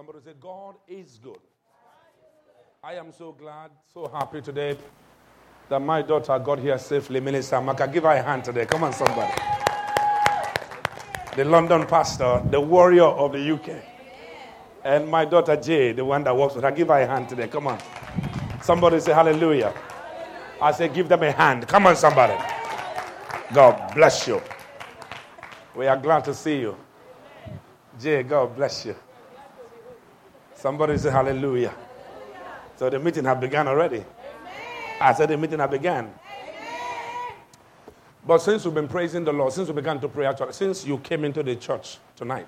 Somebody say, God is good. I am so glad, so happy today that my daughter got here safely. Minister Maka, give her a hand today. Come on, somebody. The London pastor, the warrior of the UK. And my daughter Jay, the one that works with her. Give her a hand today. Come on. Somebody say hallelujah. I say, give them a hand. Come on, somebody. God bless you. We are glad to see you. Jay, God bless you. Somebody say hallelujah. So the meeting has begun already. I said the meeting has begun. But since we've been praising the Lord, since we began to pray, actually, since you came into the church tonight,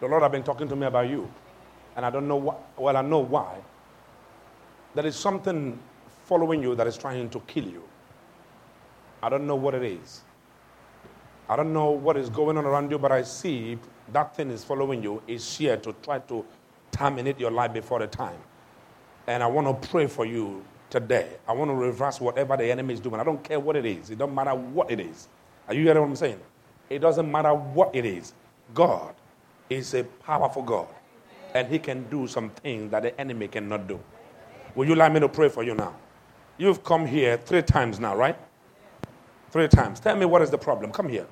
the Lord has been talking to me about you. And I don't know what, well, I know why. There is something following you that is trying to kill you. I don't know what it is. I don't know what is going on around you, but I see that thing is following you, is here to try to terminate your life before the time. And I want to pray for you today. I want to reverse whatever the enemy is doing. I don't care what it is. It doesn't matter what it is. Are you hearing what I'm saying? It doesn't matter what it is. God is a powerful God. And he can do some things that the enemy cannot do. Will you like me to pray for you now? You've come here three times now, right? Three times. Tell me what is the problem. Come here.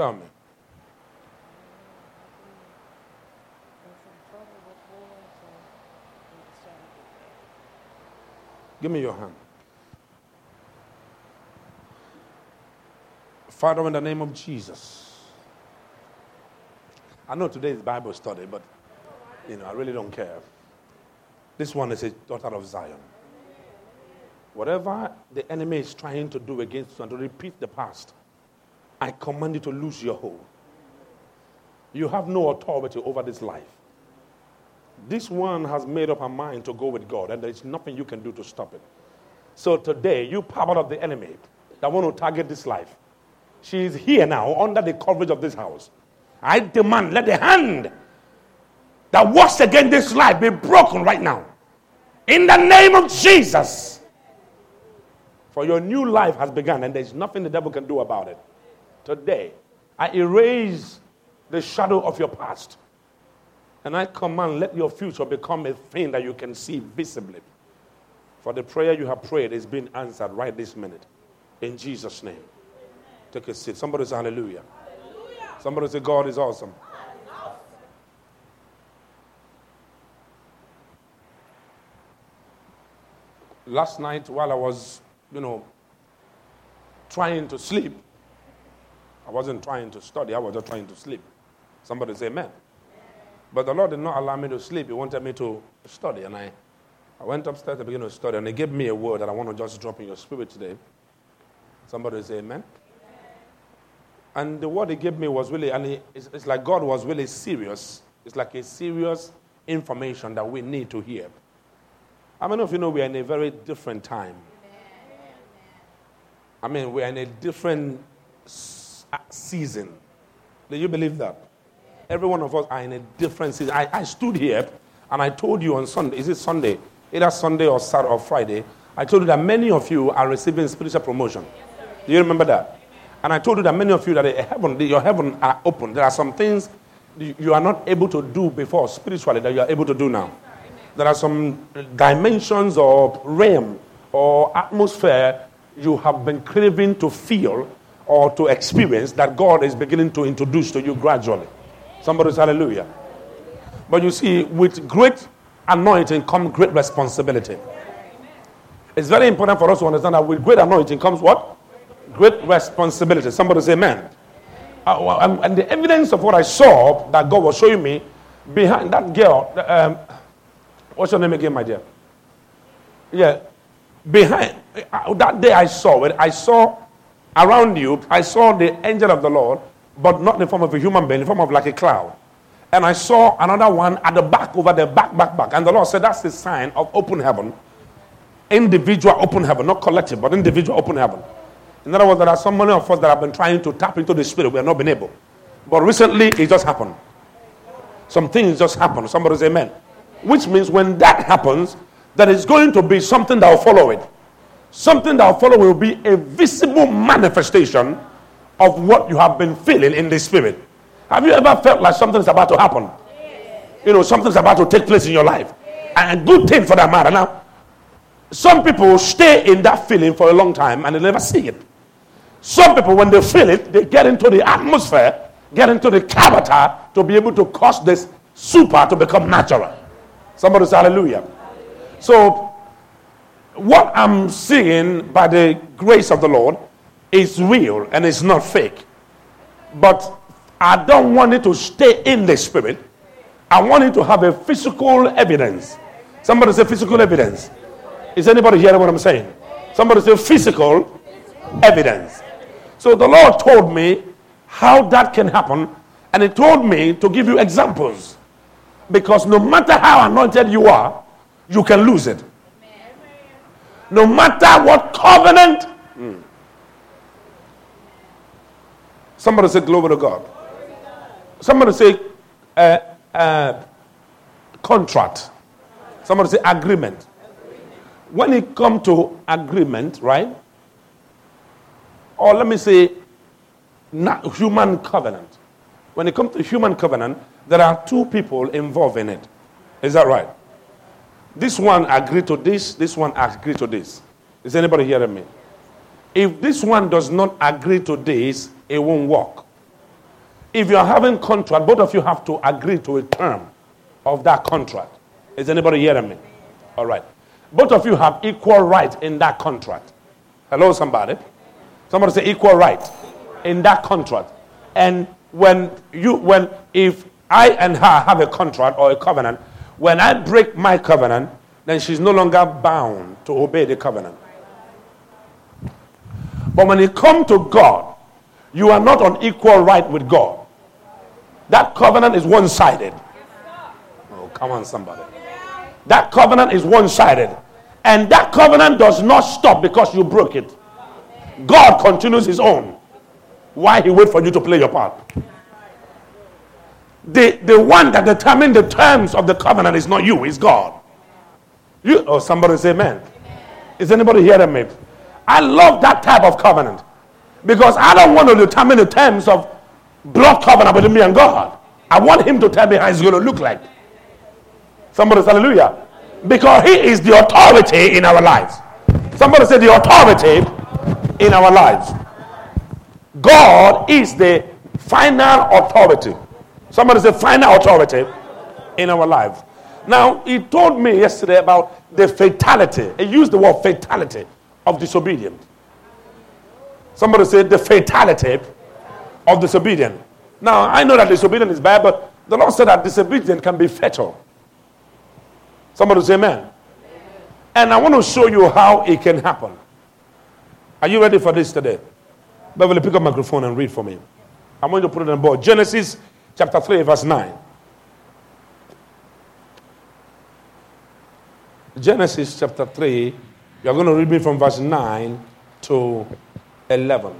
Tell. Give me your hand. Father, in the name of Jesus. I know today is Bible study, but you know, I really don't care. This one is a daughter of Zion. Whatever the enemy is trying to do against you and to repeat the past, I command you to lose your hold. You have no authority over this life. This one has made up her mind to go with God, and there is nothing you can do to stop it. So today, you power of the enemy that want to target this life, she is here now under the coverage of this house. I demand, let the hand that works against this life be broken right now. In the name of Jesus. For your new life has begun, and there's nothing the devil can do about it. Today, I erase the shadow of your past. And I command, let your future become a thing that you can see visibly. For the prayer you have prayed is being answered right this minute. In Jesus' name. Take a seat. Somebody say hallelujah. hallelujah. Somebody say God is awesome. last night while I was, you know, trying to sleep, I wasn't trying to study, I was just trying to sleep. Somebody say amen. But the Lord did not allow me to sleep. He wanted me to study. And I, I went upstairs to begin to study. And He gave me a word that I want to just drop in your spirit today. Somebody say amen. And the word He gave me was really, and he, it's, it's like God was really serious. It's like a serious information that we need to hear. How many of you know we are in a very different time? I mean, we're in a different season. Do you believe that? Every one of us are in a different season. I, I stood here and I told you on Sunday, is it Sunday? Either Sunday or Saturday or Friday. I told you that many of you are receiving spiritual promotion. Do you remember that? And I told you that many of you that heaven, your heaven are open. There are some things you are not able to do before spiritually that you are able to do now there are some dimensions or realm or atmosphere you have been craving to feel or to experience that God is beginning to introduce to you gradually. Somebody hallelujah. But you see, with great anointing comes great responsibility. It's very important for us to understand that with great anointing comes what? Great responsibility. Somebody say amen. Uh, and the evidence of what I saw that God was showing me behind that girl, um, What's your name again, my dear? Yeah. Behind uh, that day I saw it, I saw around you, I saw the angel of the Lord, but not in the form of a human being, in the form of like a cloud. And I saw another one at the back, over the back, back, back. And the Lord said, That's the sign of open heaven. Individual open heaven, not collective, but individual open heaven. In other words, there are so many of us that have been trying to tap into the spirit. We have not been able. But recently, it just happened. Some things just happened. Somebody say amen. Which means when that happens, there is going to be something that will follow it. Something that will follow will be a visible manifestation of what you have been feeling in the spirit. Have you ever felt like something's about to happen? You know, something's about to take place in your life. And good thing for that matter. Now, some people stay in that feeling for a long time and they never see it. Some people, when they feel it, they get into the atmosphere, get into the character to be able to cause this super to become natural. Somebody say hallelujah. So, what I'm seeing by the grace of the Lord is real and it's not fake. But I don't want it to stay in the spirit. I want it to have a physical evidence. Somebody say physical evidence. Is anybody hearing what I'm saying? Somebody say physical evidence. So the Lord told me how that can happen, and He told me to give you examples. Because no matter how anointed you are, you can lose it. No matter what covenant. Mm. Somebody say, Glory to God. Somebody say, uh, uh, contract. Somebody say, agreement. When it comes to agreement, right? Or let me say, human covenant. When it comes to human covenant, there are two people involved in it. Is that right? This one agree to this, this one agree to this. Is anybody hearing me? If this one does not agree to this, it won't work. If you're having contract, both of you have to agree to a term of that contract. Is anybody hearing me? All right. Both of you have equal right in that contract. Hello, somebody. Somebody say equal right in that contract. And when you, when, if I and her have a contract or a covenant, when I break my covenant, then she's no longer bound to obey the covenant. But when it comes to God, you are not on equal right with God. That covenant is one sided. Oh, come on, somebody. That covenant is one sided. And that covenant does not stop because you broke it. God continues his own. Why he wait for you to play your part? The, the one that determines the terms of the covenant is not you, it's God. You or oh, somebody say amen. amen. Is anybody hearing me? I love that type of covenant. Because I don't want to determine the terms of blood covenant between me and God. I want him to tell me how it's going to look like. Somebody say hallelujah. Because he is the authority in our lives. Somebody say the authority in our lives. God is the final authority. Somebody say final authority in our lives. Now, he told me yesterday about the fatality. He used the word fatality of disobedience. Somebody said the fatality of disobedience. Now, I know that disobedience is bad, but the Lord said that disobedience can be fatal. Somebody say amen. And I want to show you how it can happen. Are you ready for this today? Beverly, pick up the microphone and read for me. I'm going to put it on board. Genesis chapter 3, verse 9. Genesis chapter 3, you're going to read me from verse 9 to 11.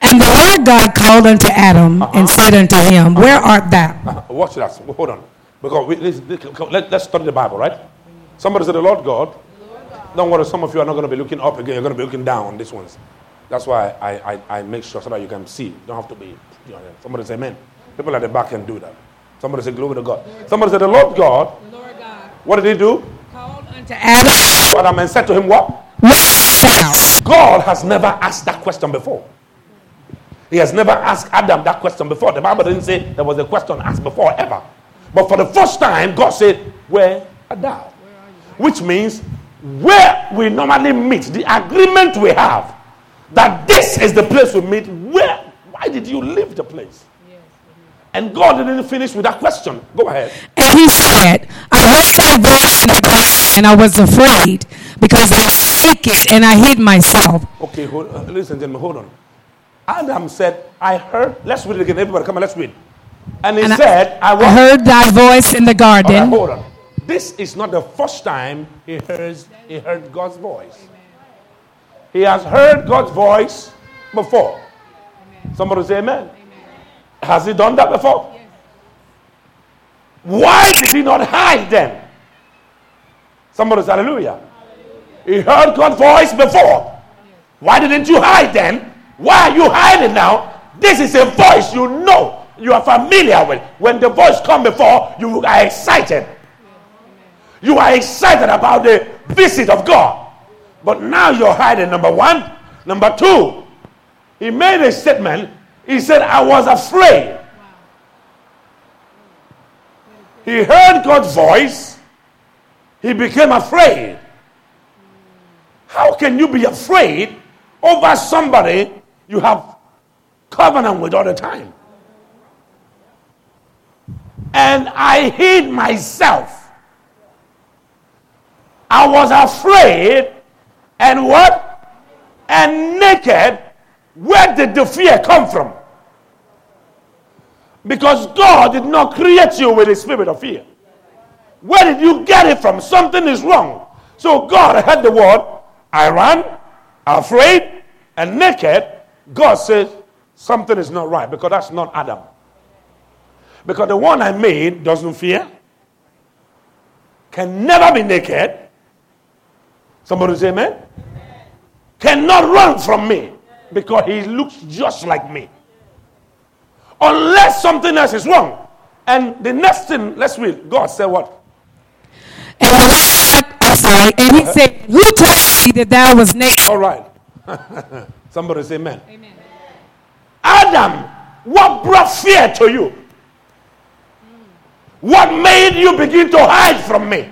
And the Lord God called unto Adam uh-huh. and said unto him, Where art thou? Uh-huh. Watch that. Hold on. Because we, let's, let, us study the Bible, right? Somebody said, The Lord God. Don't worry, some of you are not going to be looking up again. You're going to be looking down, on these ones. That's why I, I, I make sure so that you can see. You don't have to be. You know, somebody say amen. People at the back can do that. Somebody say glory to God. Somebody said, the Lord God. Lord God. What did he do? Called unto Adam. Adam and said to him what? God has never asked that question before. He has never asked Adam that question before. The Bible didn't say there was a question asked before ever. But for the first time, God said, Where art thou? Which means where we normally meet, the agreement we have that this is the place we meet. Where? Why did you leave the place? And God didn't finish with that question. Go ahead. And he said, I heard thy voice in the garden, and I was afraid because I was naked and I hid myself. Okay, hold, uh, listen, gentlemen, hold on. Adam said, I heard, let's read it again. Everybody, come on, let's read. And he and said, I, I, I, heard thy voice in the garden. Right, hold on. This is not the first time he hears he heard God's voice. He has heard God's voice before. Somebody say amen. Has he done that before? Yes. Why did he not hide them? Somebody say hallelujah. hallelujah. He heard God's voice before. Why didn't you hide them? Why are you hiding now? This is a voice you know, you are familiar with. When the voice comes before, you are excited. You are excited about the visit of God. But now you're hiding, number one. Number two, he made a statement. He said, I was afraid. He heard God's voice. He became afraid. How can you be afraid over somebody you have covenant with all the time? And I hid myself. I was afraid and what? And naked. Where did the fear come from? Because God did not create you with a spirit of fear. Where did you get it from? Something is wrong. So God heard the word, I ran, afraid, and naked. God says, something is not right because that's not Adam. Because the one I made doesn't fear, can never be naked. Somebody say amen? Cannot run from me because he looks just like me unless something else is wrong. And the next thing, let's read. God said what? And I'm sorry. And he said, Who told you that thou was naked? All right. Somebody say amen. amen. Adam, what brought fear to you? What made you begin to hide from me?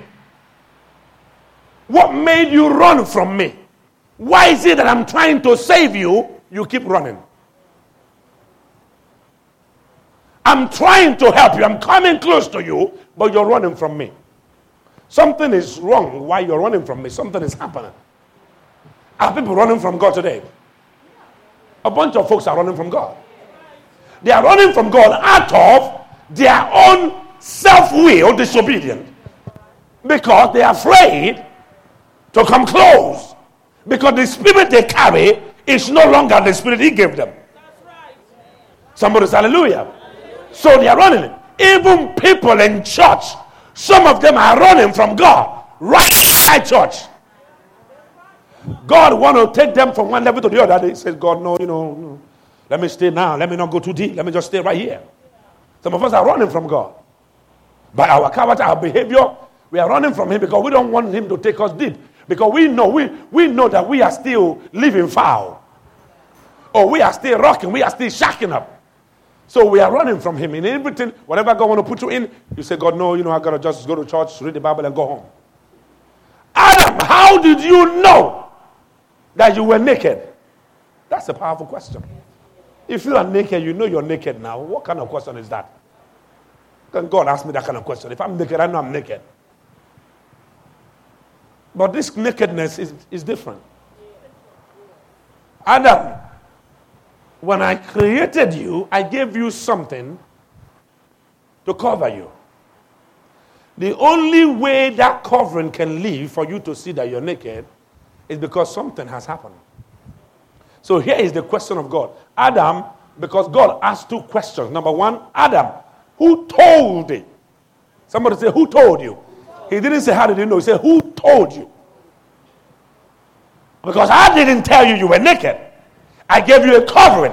What made you run from me? Why is it that I'm trying to save you, you keep running? I'm trying to help you. I'm coming close to you, but you're running from me. Something is wrong why you're running from me. Something is happening. Are people running from God today? A bunch of folks are running from God. They are running from God out of their own self will disobedience because they are afraid to come close because the spirit they carry is no longer the spirit He gave them. Somebody say hallelujah. So they are running. Even people in church, some of them are running from God right inside church. God want to take them from one level to the other. They says, God, no, you know, no. let me stay now. Let me not go too deep. Let me just stay right here. Some of us are running from God. By our character, our behavior, we are running from Him because we don't want Him to take us deep. Because we know we, we know that we are still living foul. Or we are still rocking, we are still shacking up. So we are running from him in everything. Whatever God want to put you in, you say, God, no, you know, I gotta just go to church, read the Bible, and go home. Adam, how did you know that you were naked? That's a powerful question. If you are naked, you know you're naked now. What kind of question is that? Can God ask me that kind of question? If I'm naked, I know I'm naked. But this nakedness is, is different. Adam, when I created you, I gave you something to cover you. The only way that covering can leave for you to see that you're naked is because something has happened. So here is the question of God Adam, because God asked two questions. Number one, Adam, who told you? Somebody say, Who told you? He didn't say, How did you know? He said, Who told you? Because I didn't tell you you were naked. I gave you a covering.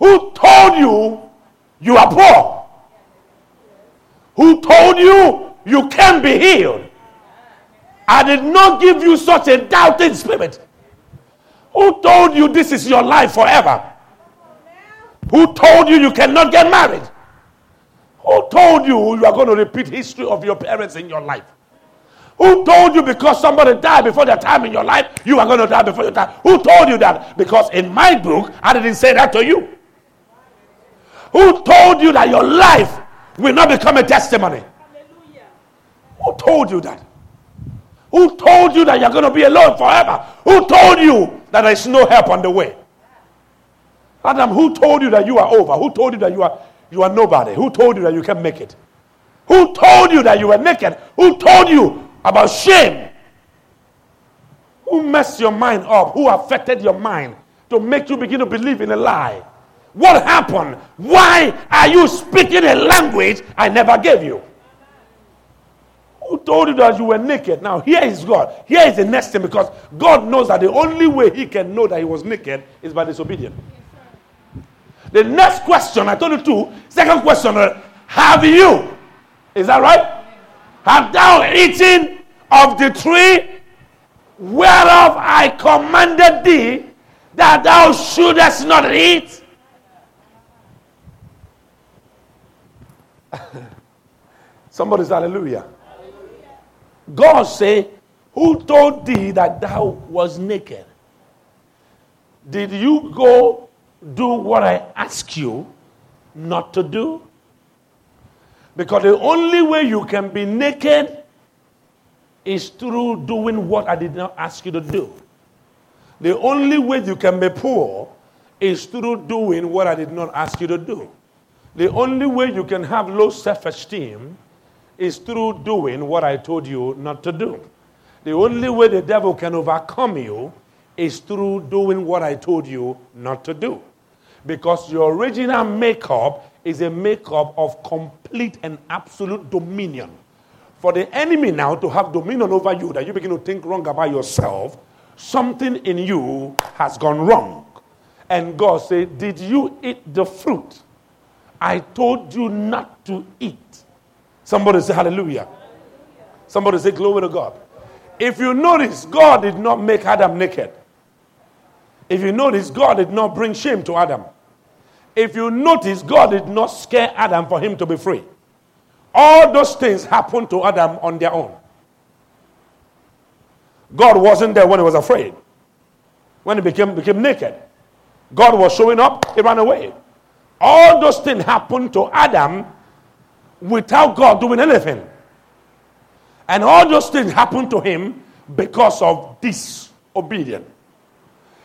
Who told you you are poor? Who told you you can be healed? I did not give you such a doubting spirit. Who told you this is your life forever? Who told you you cannot get married? Who told you you are going to repeat history of your parents in your life? Who told you because somebody died before their time in your life, you are going to die before your time? Who told you that? Because in my book, I didn't say that to you. Who told you that your life will not become a testimony? Hallelujah. Who told you that? Who told you that you're going to be alone forever? Who told you that there's no help on the way? Adam, who told you that you are over? Who told you that you are you are nobody? Who told you that you can make it? Who told you that you were naked? Who told you about shame. Who messed your mind up? Who affected your mind to make you begin to believe in a lie? What happened? Why are you speaking a language I never gave you? Who told you that you were naked? Now, here is God. Here is the next thing because God knows that the only way He can know that He was naked is by disobedience. The next question, I told you two. Second question, uh, have you? Is that right? Have thou eaten of the tree whereof I commanded thee that thou shouldest not eat? Somebody say hallelujah. God say, Who told thee that thou was naked? Did you go do what I ask you not to do? Because the only way you can be naked is through doing what I did not ask you to do. The only way you can be poor is through doing what I did not ask you to do. The only way you can have low self esteem is through doing what I told you not to do. The only way the devil can overcome you is through doing what I told you not to do. Because your original makeup is a makeup of complete and absolute dominion. For the enemy now to have dominion over you, that you begin to think wrong about yourself, something in you has gone wrong. And God said, Did you eat the fruit? I told you not to eat. Somebody say hallelujah. Somebody say glory to God. If you notice, God did not make Adam naked. If you notice, God did not bring shame to Adam. If you notice, God did not scare Adam for him to be free. All those things happened to Adam on their own. God wasn't there when he was afraid. When he became, became naked, God was showing up, he ran away. All those things happened to Adam without God doing anything. And all those things happened to him because of disobedience.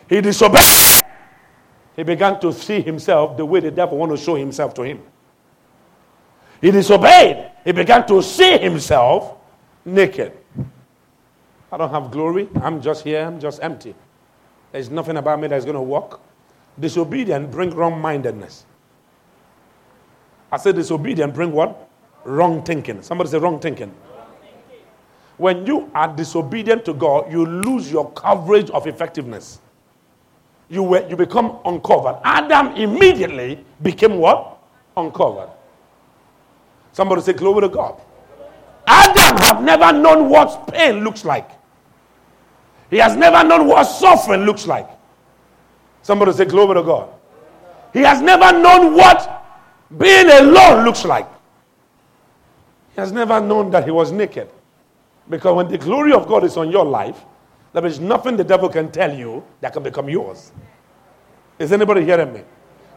He disobeyed. He began to see himself the way the devil want to show himself to him. He disobeyed. He began to see himself naked. I don't have glory. I'm just here. I'm just empty. There's nothing about me that's going to work. Disobedience bring wrong mindedness. I said disobedient bring what? Wrong thinking. Somebody say wrong thinking. When you are disobedient to God, you lose your coverage of effectiveness. You, were, you become uncovered. Adam immediately became what? Uncovered. Somebody say, Glory to God. Adam have never known what pain looks like. He has never known what suffering looks like. Somebody say, Glory to God. He has never known what being alone looks like. He has never known that he was naked. Because when the glory of God is on your life, there is nothing the devil can tell you that can become yours. Is anybody hearing me?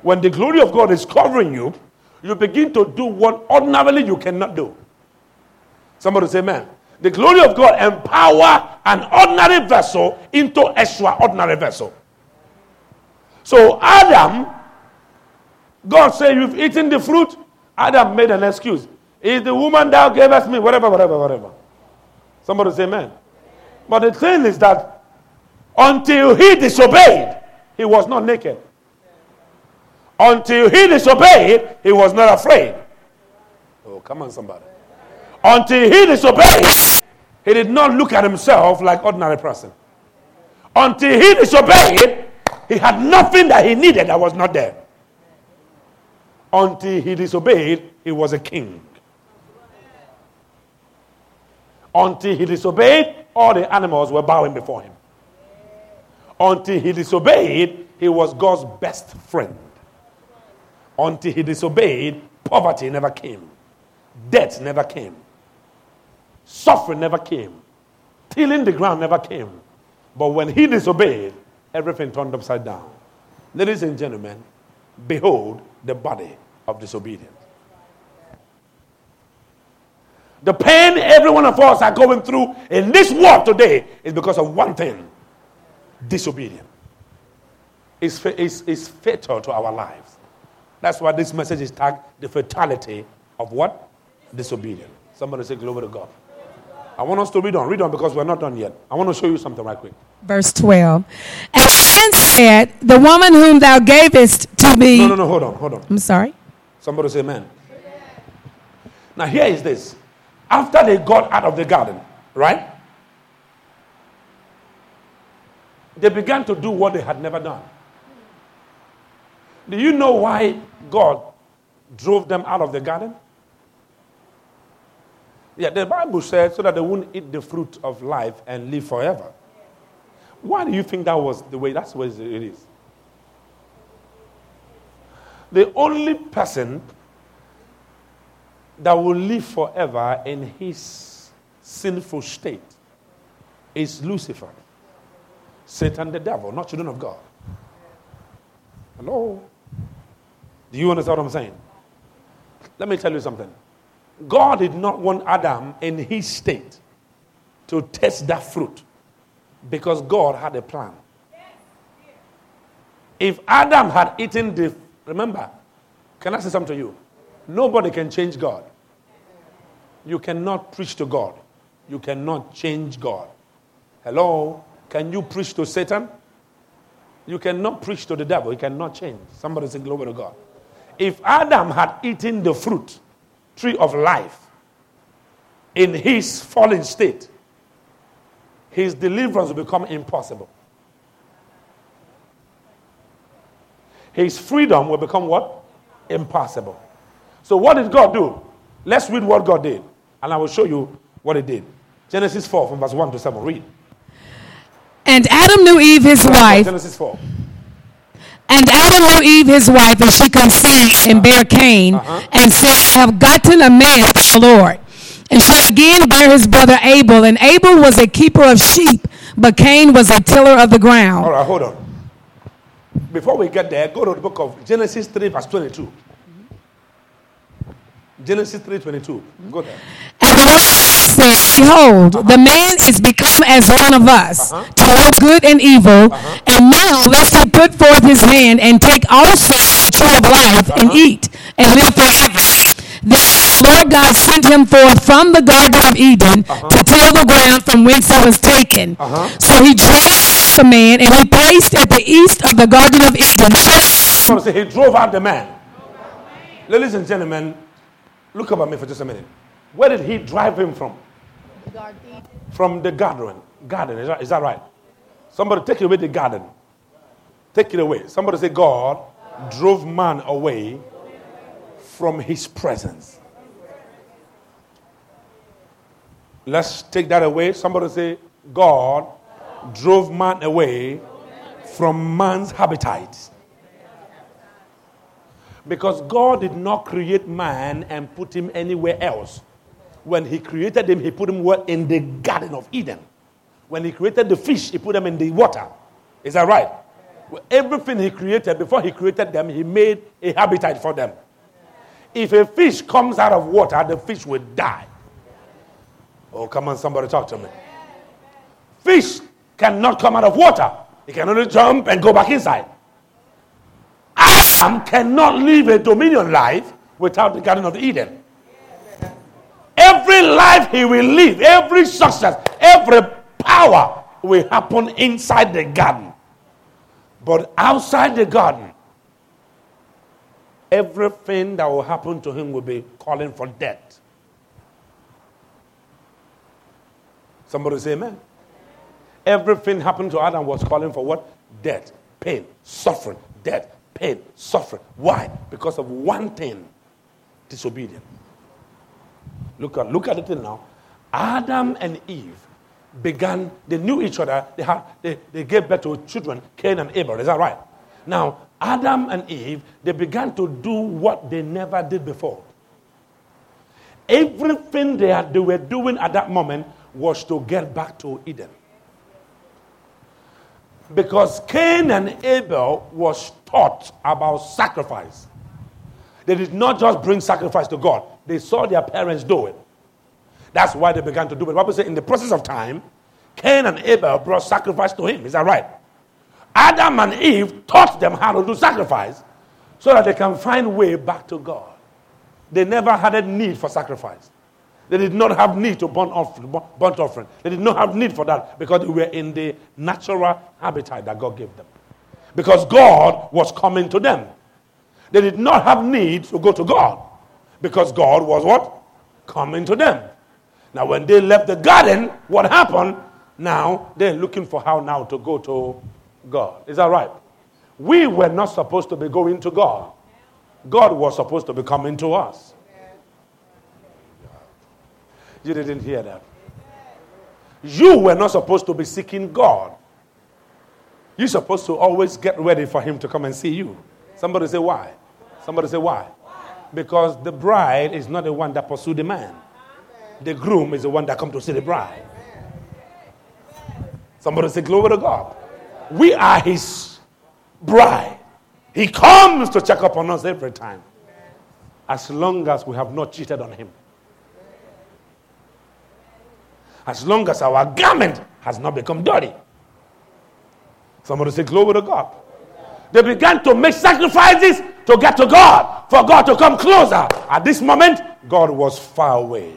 When the glory of God is covering you, you begin to do what ordinarily you cannot do. Somebody say, man. The glory of God empower an ordinary vessel into extraordinary vessel. So Adam God said, You've eaten the fruit. Adam made an excuse. Is the woman thou gavest me? Whatever, whatever, whatever. Somebody say amen. But the thing is that until he disobeyed, he was not naked. Until he disobeyed, he was not afraid. Oh, come on, somebody. Until he disobeyed, he did not look at himself like ordinary person. Until he disobeyed, he had nothing that he needed that was not there. Until he disobeyed, he was a king. Until he disobeyed, all the animals were bowing before him. Until he disobeyed, he was God's best friend. Until he disobeyed, poverty never came, death never came, suffering never came, tilling the ground never came. But when he disobeyed, everything turned upside down. Ladies and gentlemen, behold the body of disobedience. The pain every one of us are going through in this world today is because of one thing disobedience. It's, it's, it's fatal to our lives. That's why this message is tagged the fatality of what? Disobedience. Somebody say, Glory to God. I want us to read on. Read on because we're not done yet. I want to show you something right quick. Verse 12. And man said, The woman whom thou gavest to me. No, no, no, hold on, hold on. I'm sorry. Somebody say amen. Now, here is this After they got out of the garden, right? They began to do what they had never done. Do you know why God drove them out of the garden? Yeah, the Bible said so that they wouldn't eat the fruit of life and live forever. Why do you think that was the way? That's way it is. The only person that will live forever in his sinful state is Lucifer, Satan, the devil, not children of God. Hello? Do you understand what I'm saying? Let me tell you something. God did not want Adam in his state to taste that fruit because God had a plan. If Adam had eaten the, remember, can I say something to you? Nobody can change God. You cannot preach to God. You cannot change God. Hello? Can you preach to Satan? You cannot preach to the devil. You cannot change. Somebody say, Glory to God. If Adam had eaten the fruit, tree of life, in his fallen state, his deliverance will become impossible. His freedom will become what? Impossible. So, what did God do? Let's read what God did, and I will show you what He did. Genesis 4, from verse 1 to 7. Read. And Adam knew Eve, his wife. Genesis 4. And Adam knew Eve, his wife, and she conceived and bare Cain, Uh-huh. and said, I have gotten a man from the Lord. And she again bare his brother Abel, and Abel was a keeper of sheep, but Cain was a tiller of the ground. right, hold on. Before we get there, go to the book of Genesis 3, verse 22. Genesis 3, 22. Go there. And the said, Behold, the man is become as one of us, Uh-huh. to know good and evil. And now lest he put forth his hand and take also the tree of life and Uh-huh. eat and live forever. Then the Lord God sent him forth from the Garden of Eden to till the ground from whence he was taken. Uh-huh. So he drove the man and he placed at the east of the Garden of Eden. He drove out the man. Ladies and gentlemen, look up at me for just a minute. Where did he drive him from? From the garden. Garden, is that, is that right? Somebody take it away the garden. Take it away. Somebody say, God drove man away from his presence. Let's take that away. Somebody say, God drove man away from man's habitat. Because God did not create man and put him anywhere else. When he created him, he put him where? in the Garden of Eden. When he created the fish, he put them in the water. Is that right? Everything he created, before he created them, he made a habitat for them. If a fish comes out of water, the fish will die. Oh, come on, somebody talk to me. Fish cannot come out of water. He can only jump and go back inside. Adam cannot live a dominion life without the Garden of Eden. Every life he will live, every success, every power will happen inside the garden. But outside the garden, everything that will happen to him will be calling for death. Somebody say amen. Everything happened to Adam was calling for what? Death, pain, suffering, death, pain, suffering. Why? Because of one thing disobedience. Look at, look at it now. Adam and Eve began, they knew each other, they, had, they, they gave birth to children, Cain and Abel. Is that right? Now, Adam and Eve, they began to do what they never did before. Everything they, had, they were doing at that moment was to get back to Eden. Because Cain and Abel was taught about sacrifice. They did not just bring sacrifice to God, they saw their parents do it. That's why they began to do it. The Bible says, in the process of time, Cain and Abel brought sacrifice to him. Is that right? Adam and Eve taught them how to do sacrifice so that they can find way back to God. They never had a need for sacrifice. They did not have need to burn offering, burnt offering. They did not have need for that because they were in the natural habitat that God gave them. Because God was coming to them. They did not have need to go to God because God was what? Coming to them. Now, when they left the garden, what happened? Now they're looking for how now to go to God. Is that right? We were not supposed to be going to God. God was supposed to be coming to us. You didn't hear that. You were not supposed to be seeking God. You're supposed to always get ready for Him to come and see you. Somebody say, Why? Somebody say, Why? Because the bride is not the one that pursued the man, the groom is the one that come to see the bride. Somebody say, Glory to God. We are His bride. He comes to check up on us every time. As long as we have not cheated on Him. As long as our garment has not become dirty. Somebody say, Glory to God. They began to make sacrifices to get to God, for God to come closer. At this moment, God was far away.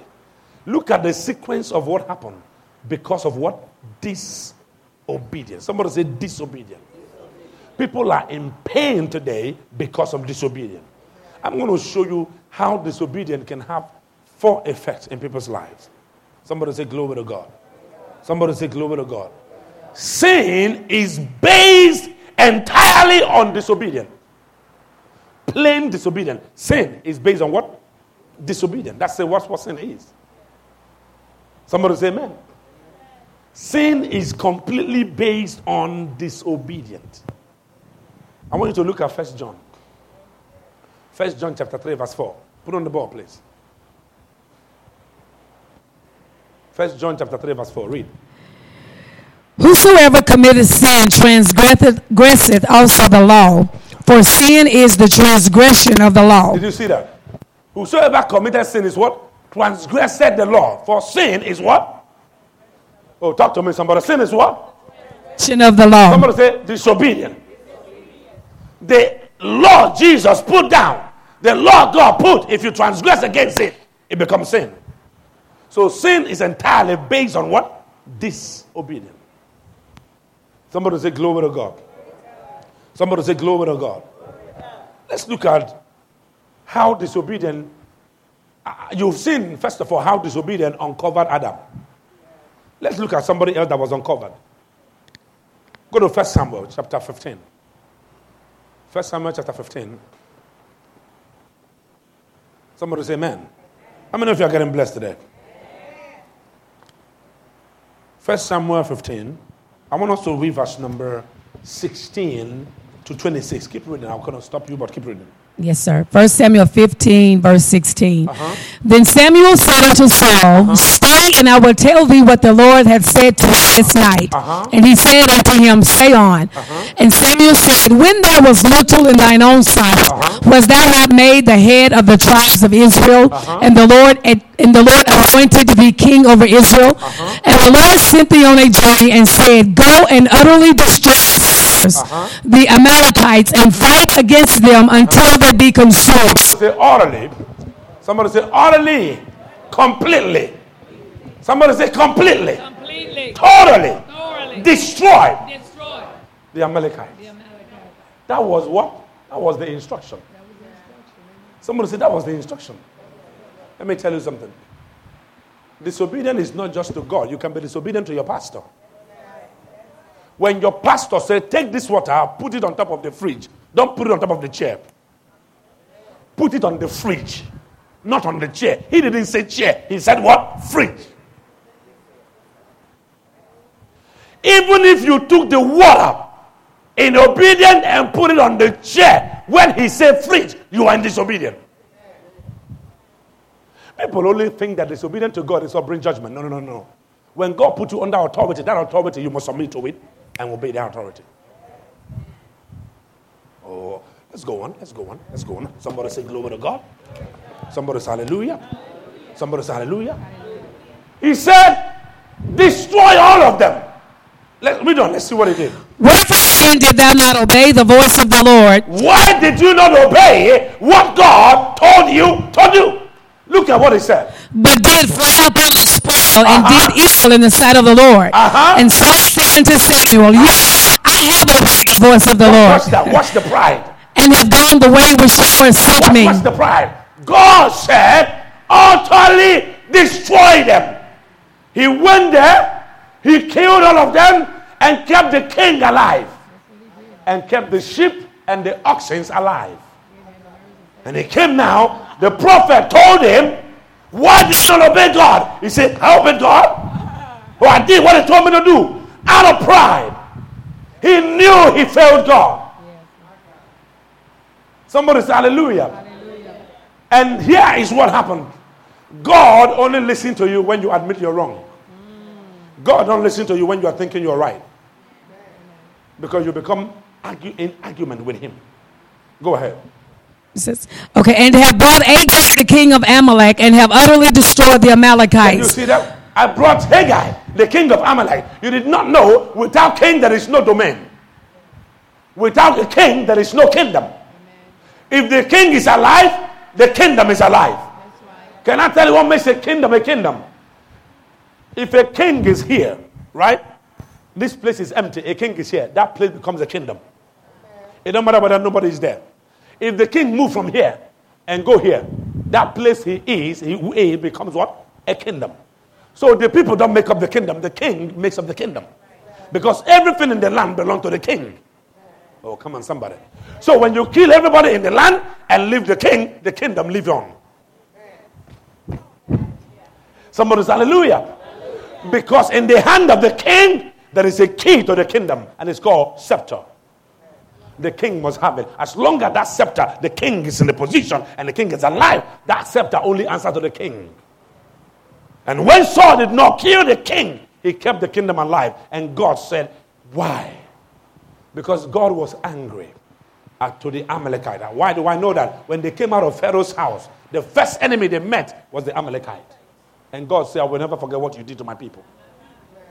Look at the sequence of what happened because of what? Disobedience. Somebody say disobedience. People are in pain today because of disobedience. I'm going to show you how disobedience can have four effects in people's lives. Somebody say, Glory to God. Somebody say, Glory to God. Sin is based entirely on disobedience. Plain disobedience. Sin is based on what? Disobedience. That's what, what sin is. Somebody say amen. Sin is completely based on disobedience. I want you to look at First John. First John chapter 3, verse 4. Put on the board, please. First John chapter 3, verse 4. Read. Whosoever committeth sin transgresseth also the law, for sin is the transgression of the law. Did you see that? Whosoever committed sin is what? Transgressed the law. For sin is what? Oh, talk to me, somebody. Sin is what? Sin of the law. Somebody say disobedient. The law Jesus put down, the law God put, if you transgress against it, it becomes sin. So sin is entirely based on what? Disobedience. Somebody say, Glory to God. Somebody say, Glory to God. Let's look at how disobedient. Uh, you've seen, first of all, how disobedient uncovered Adam. Let's look at somebody else that was uncovered. Go to 1 Samuel chapter 15. 1 Samuel chapter 15. Somebody say amen. How many of you are getting blessed today? 1 Samuel 15. I want us to read verse number 16 to 26. Keep reading. I'm going to stop you, but keep reading. Yes, sir. First Samuel 15, verse 16. Uh-huh. Then Samuel said unto Saul, uh-huh. Stay, and I will tell thee what the Lord hath said to me this night. Uh-huh. And he said unto him, Say on. Uh-huh. And Samuel said, When thou was little in thine own sight, uh-huh. was thou not made the head of the tribes of Israel? Uh-huh. And the Lord and the Lord appointed to be king over Israel. And the Lord sent thee on a journey and said, Go and utterly destroy Uh-huh. the Amalekites and fight against them until they be consumed. Somebody Say utterly. Somebody say utterly, completely. Somebody say completely, completely. Totally, totally. Destroy. Destroy. The Amalekites. the Amalekites. That was what? That was the instruction. Somebody said that was the instruction. Let me tell you something. Disobedience is not just to God. You can be disobedient to your pastor. When your pastor said, Take this water, put it on top of the fridge, don't put it on top of the chair. Put it on the fridge, not on the chair. He didn't say chair, he said what? Fridge. Even if you took the water in obedience and put it on the chair, when he said fridge, you are in disobedience. People only think that disobedience to God is to bring judgment. No, no, no, no. When God put you under authority, that authority you must submit to it and obey the authority. Oh, let's go on. Let's go on. Let's go on. Somebody say glory to God. Somebody say hallelujah. Somebody say hallelujah. He said, destroy all of them. Let's read on. Let's see what he did. Wherefore then did thou not obey the voice of the Lord? Why did you not obey what God told you to do? Look at what he said. But did fly upon the spoil and uh-huh. did evil in the sight of the Lord. Uh-huh. And Saul said unto Samuel, Yes, I have obeyed the voice of the Lord. Watch that. Watch the pride. And have gone the way which the Lord sent me. Watch the pride. God said, utterly destroy them. He went there, he killed all of them, and kept the king alive, and kept the sheep and the oxen alive. And he came now, the prophet told him, Why did you not obey God? He said, I obeyed God. Oh, I did what he told me to do out of pride. He knew he failed God. Somebody say hallelujah. hallelujah. And here is what happened. God only listens to you when you admit you're wrong. Mm. God don't listen to you when you are thinking you're right. Because you become argue, in argument with him. Go ahead. Okay, and have brought Agag, the king of Amalek, and have utterly destroyed the Amalekites. Can you see that? I brought Haggai, the king of Amalek. You did not know without king there is no domain. Without a king there is no kingdom. If the king is alive, the kingdom is alive. Can I tell you what makes a kingdom a kingdom? If a king is here, right? This place is empty. A king is here. That place becomes a kingdom. It don't matter whether nobody is there. If the king move from here and go here, that place he is, he, he becomes what? A kingdom. So the people don't make up the kingdom. The king makes up the kingdom. Because everything in the land belongs to the king. Oh, come on, somebody. So when you kill everybody in the land and leave the king, the kingdom live on. Somebody hallelujah. Because in the hand of the king, there is a key to the kingdom, and it's called scepter. The king must have it. As long as that scepter, the king is in the position and the king is alive, that scepter only answers to the king. And when Saul did not kill the king, he kept the kingdom alive. And God said, Why? Because God was angry at, to the Amalekite. Why do I know that? When they came out of Pharaoh's house, the first enemy they met was the Amalekite. And God said, I will never forget what you did to my people.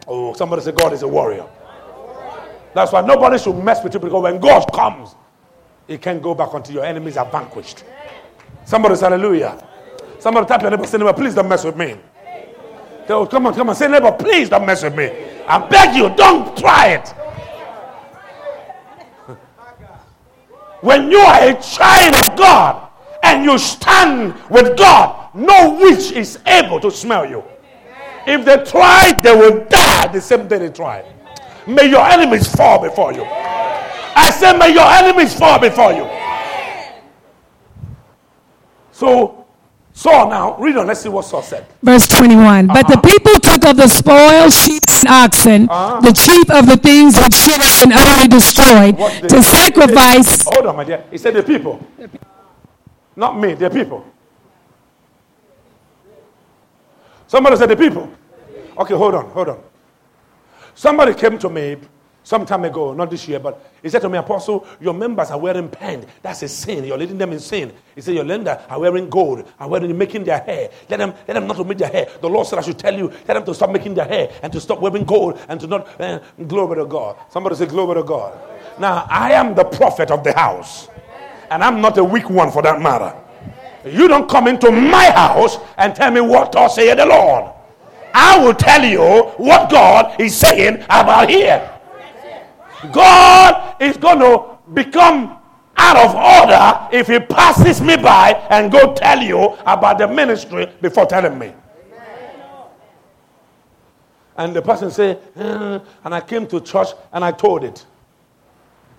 Oh, somebody said, God is a warrior. That's why nobody should mess with you because when God comes, he can't go back until your enemies are vanquished. Somebody say hallelujah. Somebody tap your neighbor, say neighbor, please don't mess with me. Oh, come on, come on, say neighbor, please don't mess with me. I beg you, don't try it. when you are a child of God and you stand with God, no witch is able to smell you. If they try, they will die the same day they try. May your enemies fall before you. I said, may your enemies fall before you. So, Saul now, read on, let's see what Saul said. Verse 21. Uh-huh. But the uh-huh. people took of the spoil, sheep and oxen, uh-huh. the chief of the things which should have been utterly destroyed, to sacrifice. hold on, my dear. He said the people. Not me, the people. Somebody said the people. Okay, hold on, hold on. Somebody came to me some time ago, not this year, but he said to me, Apostle, your members are wearing pants. That's a sin. You're leading them in sin. He said, Your lenders are wearing gold, are wearing making their hair. Let them, let them not to make their hair. The Lord said, I should tell you, let them to stop making their hair and to stop wearing gold and to not uh, glory to God. Somebody say, Glory to God. Now, I am the prophet of the house, and I'm not a weak one for that matter. You don't come into my house and tell me what to say the Lord. I will tell you what God is saying about here. God is going to become out of order if he passes me by and go tell you about the ministry before telling me. And the person say, eh, and I came to church and I told it.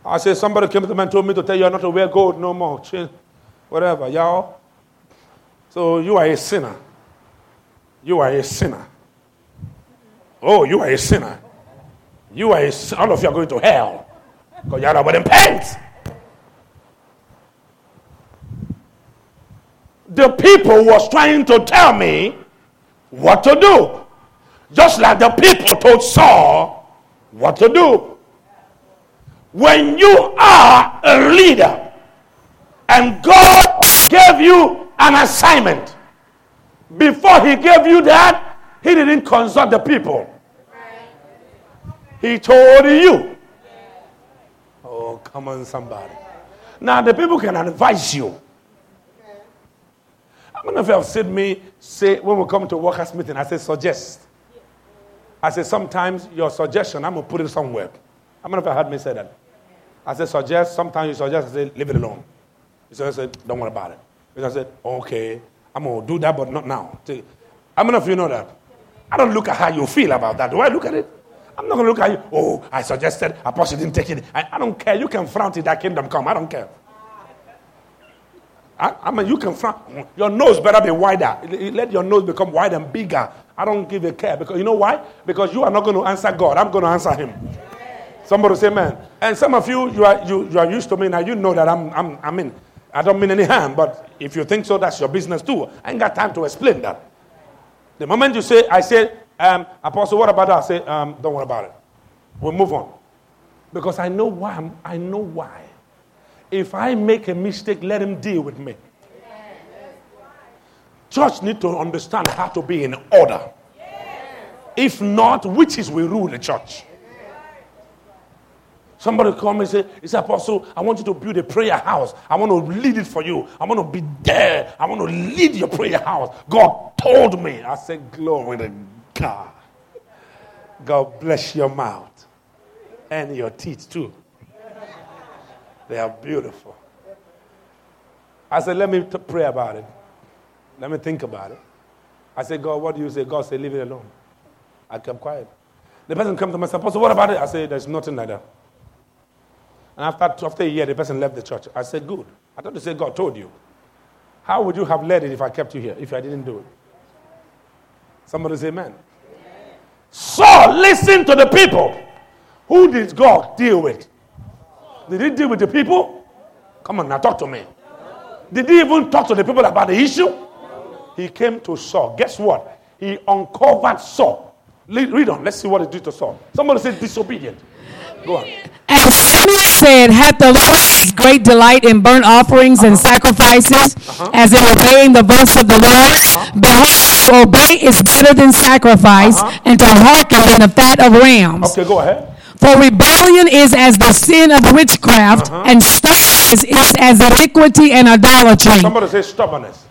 I said, somebody came to me and told me to tell you I'm not to wear gold no more. Whatever, y'all. So you are a sinner. You are a sinner. Oh, you are a sinner. You are a, all of you are going to hell because you are not wearing pants. The people was trying to tell me what to do, just like the people told Saul what to do. When you are a leader and God gave you an assignment, before He gave you that, He didn't consult the people. He told you. Oh, come on, somebody. Now, the people can advise you. Don't know if you have seen me say when we come to workers' meeting, I say suggest. I say sometimes your suggestion, I'm going to put it somewhere. Don't know if you heard me say that. I say, suggest, sometimes you suggest, I say leave it alone. I said, don't worry about it. And I said, okay, I'm going to do that, but not now. Don't know if you know that. I don't look at how you feel about that. Do I look at it? I'm not going to look at you. Oh, I suggested Apostle didn't take it. I, I don't care. You can frown till that kingdom come. I don't care. I, I, mean, you can frown. Your nose better be wider. Let your nose become wider and bigger. I don't give a care because you know why? Because you are not going to answer God. I'm going to answer Him. Somebody say, "Man." And some of you, you are you, you are used to me now. You know that I'm I'm I mean I don't mean any harm, but if you think so, that's your business too. I ain't got time to explain that. The moment you say, I say, um, Apostle, what about that? I say, um, don't worry about it. We'll move on. Because I know why. I'm, I know why. If I make a mistake, let him deal with me. Church need to understand how to be in order. If not, witches will rule the church. Somebody come and say, It's Apostle, I want you to build a prayer house. I want to lead it for you. I want to be there. I want to lead your prayer house. God told me. I said, Glory to God. God bless your mouth and your teeth too. They are beautiful. I said, Let me t- pray about it. Let me think about it. I said, God, what do you say? God said, Leave it alone. I kept quiet. The person came to me and said, Apostle, what about it? I said, There's nothing like that. And after, after a year, the person left the church. I said, Good. I thought you said God told you. How would you have led it if I kept you here, if I didn't do it? Somebody say, Amen. So listen to the people. Who did God deal with? Did he deal with the people? Come on now, talk to me. Did he even talk to the people about the issue? He came to Saul. Guess what? He uncovered Saul. Read on. Let's see what he did to Saul. Somebody said disobedient. Go on. And Samuel said, Hath the Lord great delight in burnt offerings and sacrifices, uh-huh. as in obeying the voice of the Lord? Uh-huh. Behold, to obey is better than sacrifice, uh-huh. and to hearken than the fat of rams. Okay, go ahead. For rebellion is as the sin of witchcraft, uh-huh. and stubbornness is as iniquity and idolatry. Somebody say stubbornness.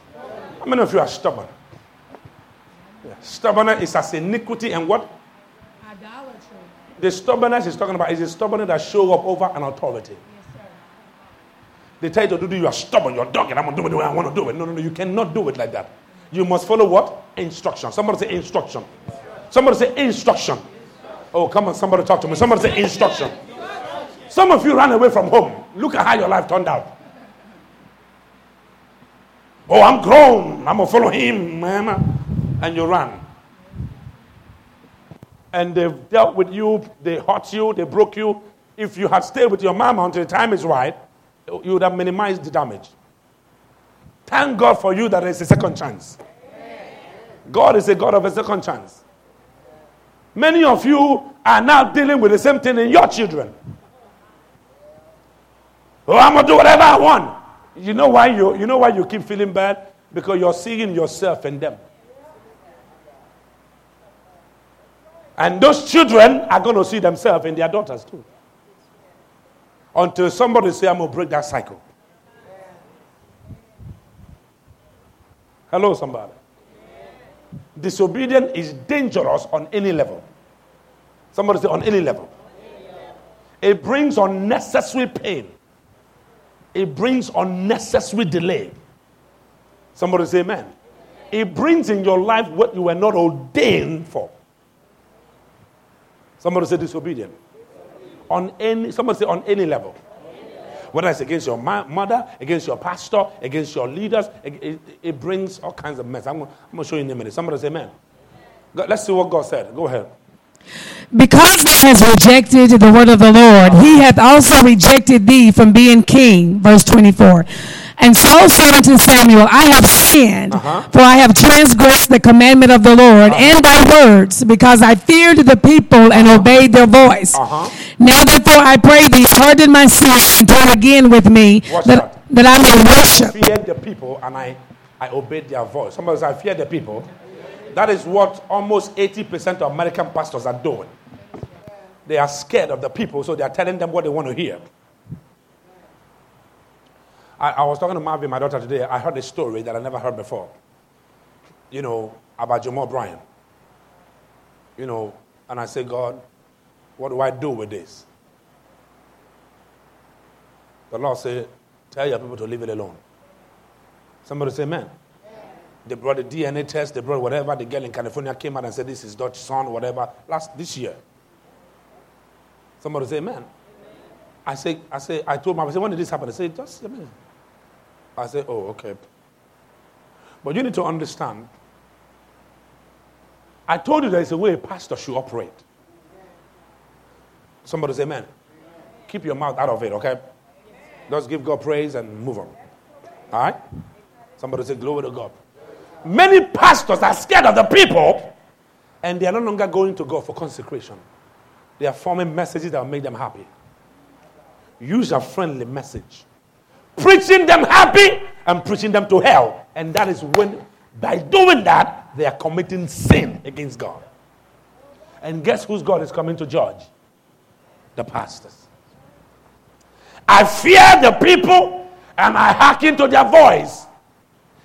How many of you are stubborn? Yeah. Stubbornness is as iniquity and what? The stubbornness he's talking about is the stubbornness that show up over an authority. Yes, they tell you to do you are stubborn, you're dogged, I'm going to do it the way I want to do it. No, no, no, you cannot do it like that. You must follow what? Instruction. Somebody say instruction. Somebody say instruction. Oh, come on, somebody talk to me. Somebody say instruction. Some of you ran away from home. Look at how your life turned out. Oh, I'm grown. I'm going to follow him, man. And you ran and they've dealt with you, they hurt you, they broke you. If you had stayed with your mama until the time is right, you would have minimized the damage. Thank God for you that there is a second chance. God is a God of a second chance. Many of you are now dealing with the same thing in your children. Oh, I'm gonna do whatever I want. You know why you you know why you keep feeling bad? Because you're seeing yourself in them. And those children are going to see themselves in their daughters too. Until somebody say, I'm going to break that cycle. Hello, somebody. Disobedience is dangerous on any level. Somebody say, on any level. It brings unnecessary pain, it brings unnecessary delay. Somebody say, Amen. It brings in your life what you were not ordained for. Somebody say disobedient. On any, somebody say on any level. Whether it's against your ma- mother, against your pastor, against your leaders, it, it, it brings all kinds of mess. I'm going to show you in a minute. Somebody say amen. let's see what God said. Go ahead. Because thou hast rejected the word of the Lord, he hath also rejected thee from being king. Verse 24. And Saul said unto Samuel, I have sinned, uh-huh. for I have transgressed the commandment of the Lord uh-huh. and thy words, because I feared the people and uh-huh. obeyed their voice. Uh-huh. Now therefore I pray thee, pardon my sin and turn again with me, that, that, that I may worship. I feared the people and I, I obeyed their voice. Somebody says, I fear the people. That is what almost 80% of American pastors are doing. They are scared of the people, so they are telling them what they want to hear. I, I, was talking to Marvin, my daughter, today. I heard a story that I never heard before. You know, about Jamal Bryant. You know, and I said, God, what do I do with this? The Lord said, Tell your people to leave it alone. Somebody say, Amen. They brought the DNA test, they brought whatever. The girl in California came out and said, This is Dutch son, whatever, last this year. Somebody say, Man. I say, I say, I told my I said, when did this happen? I said, just a minute. I said, oh, okay. But you need to understand. I told you there is a way a pastor should operate. Somebody say, Amen. Keep your mouth out of it, okay? Just give God praise and move on. All right? Somebody say, Glory to God. Many pastors are scared of the people and they are no longer going to God for consecration. They are forming messages that will make them happy. Use a friendly message. Preaching them happy and preaching them to hell. And that is when, by doing that, they are committing sin against God. And guess whose God is coming to judge? The pastors. I fear the people and I hearken to their voice.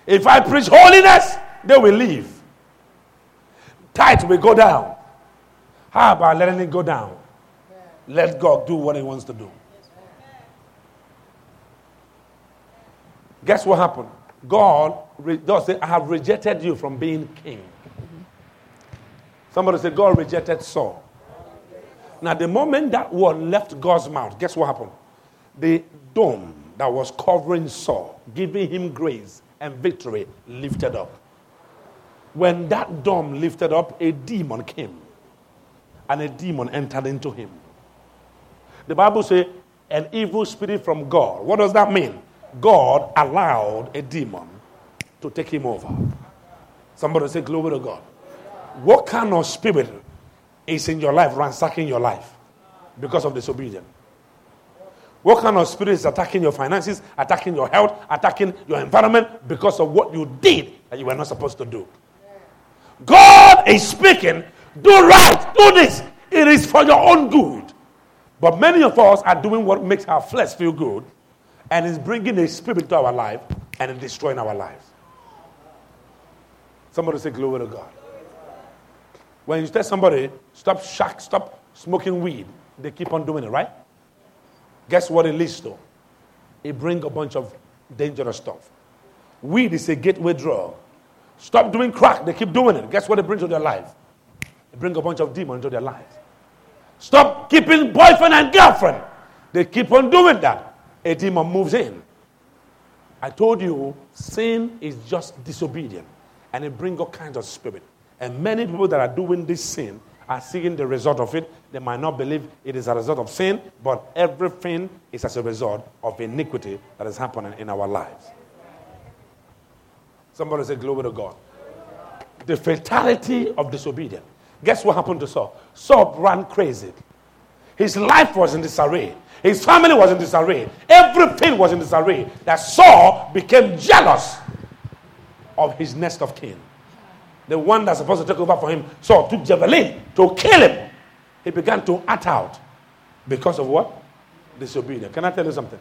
If I preach holiness, they will leave. Tithe will go down. How about letting it go down? Let God do what He wants to do. Guess what happened? God does say, I have rejected you from being king. Somebody said, God rejected Saul. Now, the moment that word left God's mouth, guess what happened? The dome that was covering Saul, giving him grace and victory, lifted up. When that dome lifted up, a demon came and a demon entered into him. The Bible says, an evil spirit from God. What does that mean? God allowed a demon to take him over. Somebody say, Glory to God. What kind of spirit is in your life, ransacking your life because of disobedience? What kind of spirit is attacking your finances, attacking your health, attacking your environment because of what you did that you were not supposed to do? God is speaking, do right, do this. It is for your own good. But many of us are doing what makes our flesh feel good and is bringing a spirit to our life and destroying our lives. Somebody say, Glory to God. When you tell somebody, stop shack, stop smoking weed, they keep on doing it, right? Guess what it leads to? It brings a bunch of dangerous stuff. Weed is a gateway drug. Stop doing crack, they keep doing it. Guess what it brings to their life? It brings a bunch of demons into their lives. Stop keeping boyfriend and girlfriend. They keep on doing that a demon moves in. I told you, sin is just disobedience, and it brings all kinds of spirit. And many people that are doing this sin are seeing the result of it. They might not believe it is a result of sin, but everything is as a result of iniquity that is happening in our lives. Somebody say, Glory to God. The fatality of disobedience. Guess what happened to Saul? Saul ran crazy. His life was in disarray. His family was in disarray. Everything was in disarray. That Saul became jealous of his next of kin. The one that's supposed to take over for him. Saul took javelin to kill him. He began to act out because of what? Disobedience. Can I tell you something?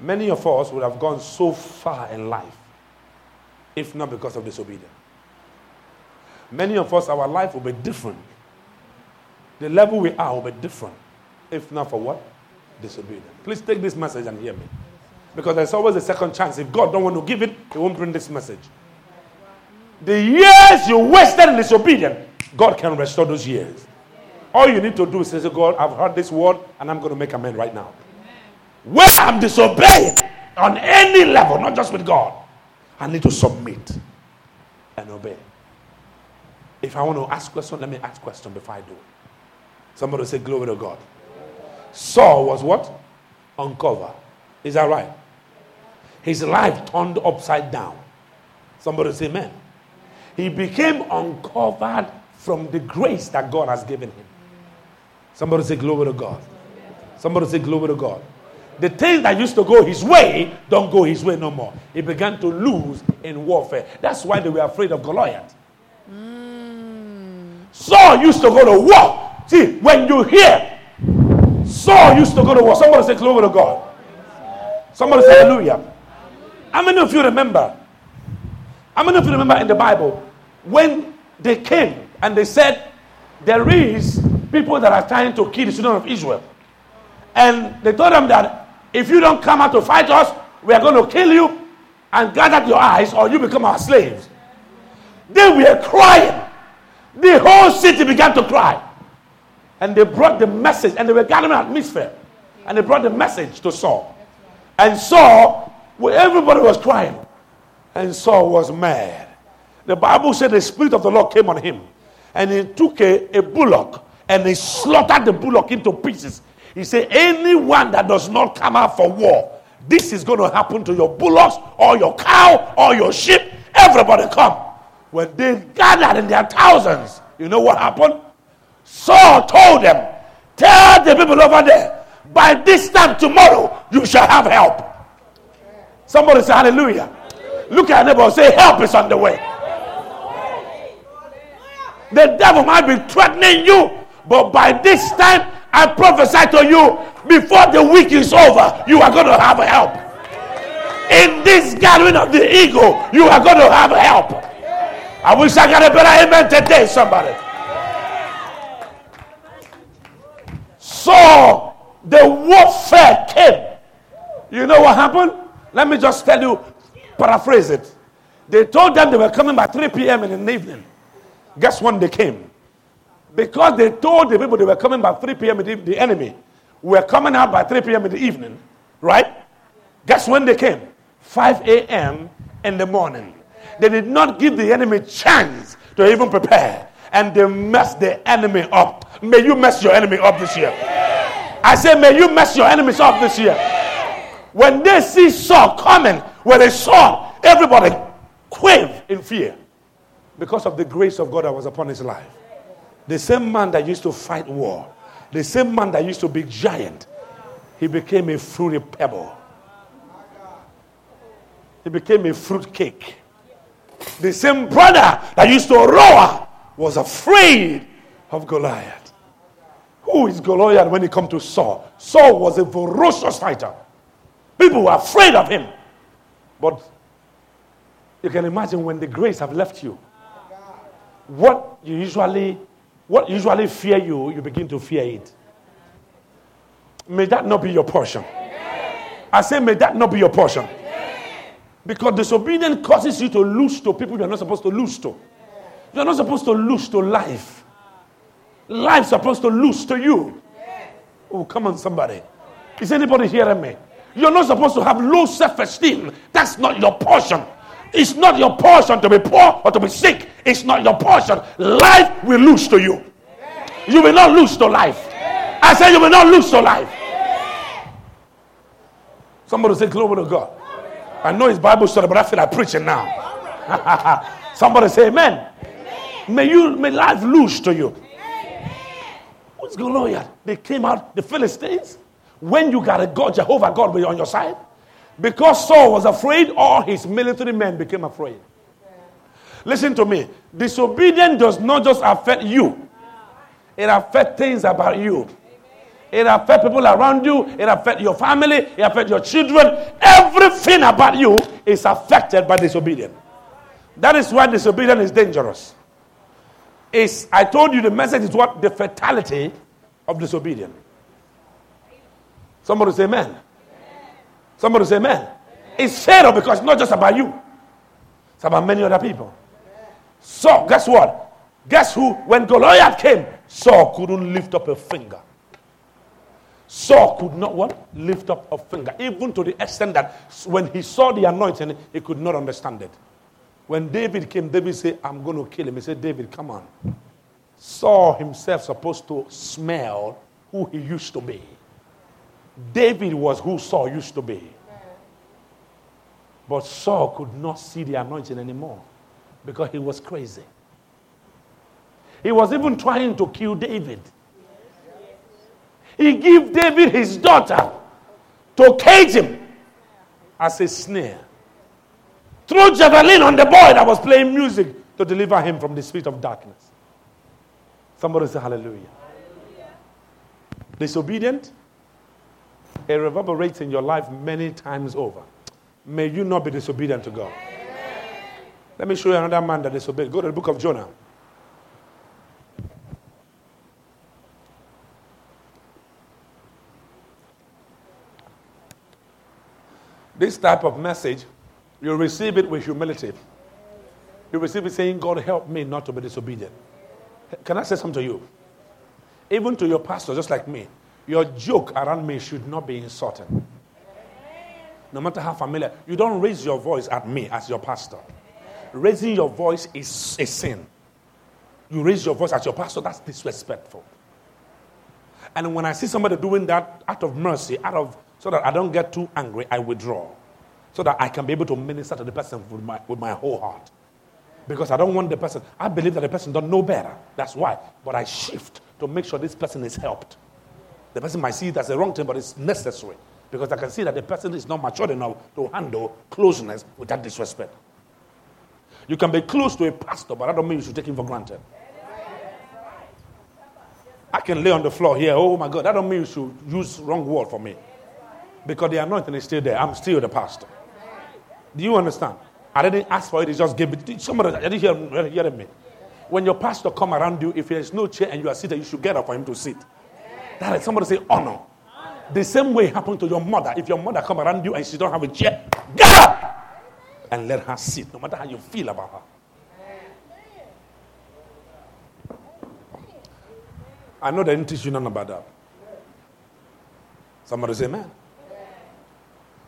Many of us would have gone so far in life if not because of disobedience. Many of us, our life will be different. The level we are will be different if not for what? Disobedient. Please take this message and hear me. Because there's always a second chance. If God don't want to give it, He won't bring this message. The years you wasted in disobedience, God can restore those years. All you need to do is say, God, I've heard this word and I'm going to make amend right now. When I'm disobeying on any level, not just with God, I need to submit and obey. If I want to ask question, let me ask question before I do. Somebody say, Glory to God. Saul was what? Uncovered. Is that right? His life turned upside down. Somebody say amen. He became uncovered from the grace that God has given him. Somebody say glory to God. Somebody say glory to God. The things that used to go his way don't go his way no more. He began to lose in warfare. That's why they were afraid of Goliath. Mm. Saul used to go to war. See, when you hear Saul used to go to war. Somebody say glory to God. Somebody say hallelujah. How many of you remember? How many of you remember in the Bible when they came and they said, There is people that are trying to kill the children of Israel. And they told them that if you don't come out to fight us, we are going to kill you. and gathered your eyes, or you become our slaves. They were crying. The whole city began to cry. And they brought the message, and they were gathering atmosphere. And they brought the message to Saul. And Saul, well, everybody was crying. And Saul was mad. The Bible said the Spirit of the Lord came on him. And he took a, a bullock and he slaughtered the bullock into pieces. He said, Anyone that does not come out for war, this is going to happen to your bullocks or your cow or your sheep. Everybody come. When they gathered in their thousands, you know what happened? Saul told them, Tell the people over there, by this time tomorrow, you shall have help. Somebody say hallelujah. Look at neighbor say, Help is on the way. The devil might be threatening you, but by this time, I prophesy to you before the week is over, you are going to have help. In this gathering of the eagle, you are going to have help. I wish I got a better amen today, somebody. So the warfare came. You know what happened? Let me just tell you, paraphrase it. They told them they were coming by 3 p.m. in the evening. Guess when they came? Because they told the people they were coming by 3 p.m. the enemy were coming out by 3 p.m. in the evening, right? Guess when they came? 5 a.m. in the morning. They did not give the enemy chance to even prepare. And they messed the enemy up. May you mess your enemy up this year. I say, may you mess your enemies up this year. When they see Saul coming with a sword, everybody quave in fear because of the grace of God that was upon his life. The same man that used to fight war, the same man that used to be giant, he became a fruity pebble. He became a fruit cake. The same brother that used to roar was afraid of Goliath. Who is Goliath when it comes to Saul? Saul was a ferocious fighter. People were afraid of him. But you can imagine when the grace have left you, what you usually what usually fear you, you begin to fear it. May that not be your portion. I say, may that not be your portion. Because disobedience causes you to lose to people you're not supposed to lose to. You're not supposed to lose to life. Life's supposed to lose to you. Oh, come on, somebody. Is anybody hearing me? You're not supposed to have low self esteem. That's not your portion. It's not your portion to be poor or to be sick. It's not your portion. Life will lose to you. You will not lose to life. I say you will not lose to life. Somebody say, Glory to God. I know it's Bible study, but I feel like preaching now. Somebody say, Amen. May you may life lose to you. What's going on here? They came out, the Philistines, when you got a God, Jehovah God be on your side. Because Saul was afraid, all his military men became afraid. Listen to me. Disobedience does not just affect you, it affects things about you. It affects people around you. It affects your family. It affects your children. Everything about you is affected by disobedience. That is why disobedience is dangerous. It's, I told you the message is what? The fatality of disobedience. Somebody say amen. Somebody say amen. It's fatal because it's not just about you. It's about many other people. So, guess what? Guess who? When Goliath came, Saul couldn't lift up a finger. Saul could not what? Lift up a finger. Even to the extent that when he saw the anointing, he could not understand it. When David came, David said, I'm going to kill him. He said, David, come on. Saul himself supposed to smell who he used to be. David was who Saul used to be. But Saul could not see the anointing anymore because he was crazy. He was even trying to kill David. He gave David his daughter to cage him as a snare. Threw javelin on the boy that was playing music to deliver him from the spirit of darkness. Somebody say hallelujah. hallelujah. Disobedient, it reverberates in your life many times over. May you not be disobedient to God. Let me show you another man that disobeyed. Go to the book of Jonah. This type of message You receive it with humility. You receive it saying, God, help me not to be disobedient. Can I say something to you? Even to your pastor, just like me, your joke around me should not be insulting. No matter how familiar, you don't raise your voice at me as your pastor. Raising your voice is a sin. You raise your voice at your pastor, that's disrespectful. And when I see somebody doing that out of mercy, out of so that I don't get too angry, I withdraw. So that I can be able to minister to the person with my, with my whole heart. Because I don't want the person, I believe that the person don't know better. That's why. But I shift to make sure this person is helped. The person might see it as a wrong thing, but it's necessary. Because I can see that the person is not mature enough to handle closeness without disrespect. You can be close to a pastor, but I don't mean you should take him for granted. I can lay on the floor here. Oh my God, that don't mean you should use wrong word for me. Because the anointing is still there. I'm still the pastor. Do you understand? I didn't ask for it, he just gave it. Somebody, I didn't hear, hear me. When your pastor come around you, if there's no chair and you are seated, you should get up for him to sit. That is somebody say honor. The same way happened to your mother. If your mother come around you and she don't have a chair, get up and let her sit, no matter how you feel about her. I know they didn't teach you nothing about that. Somebody say, man.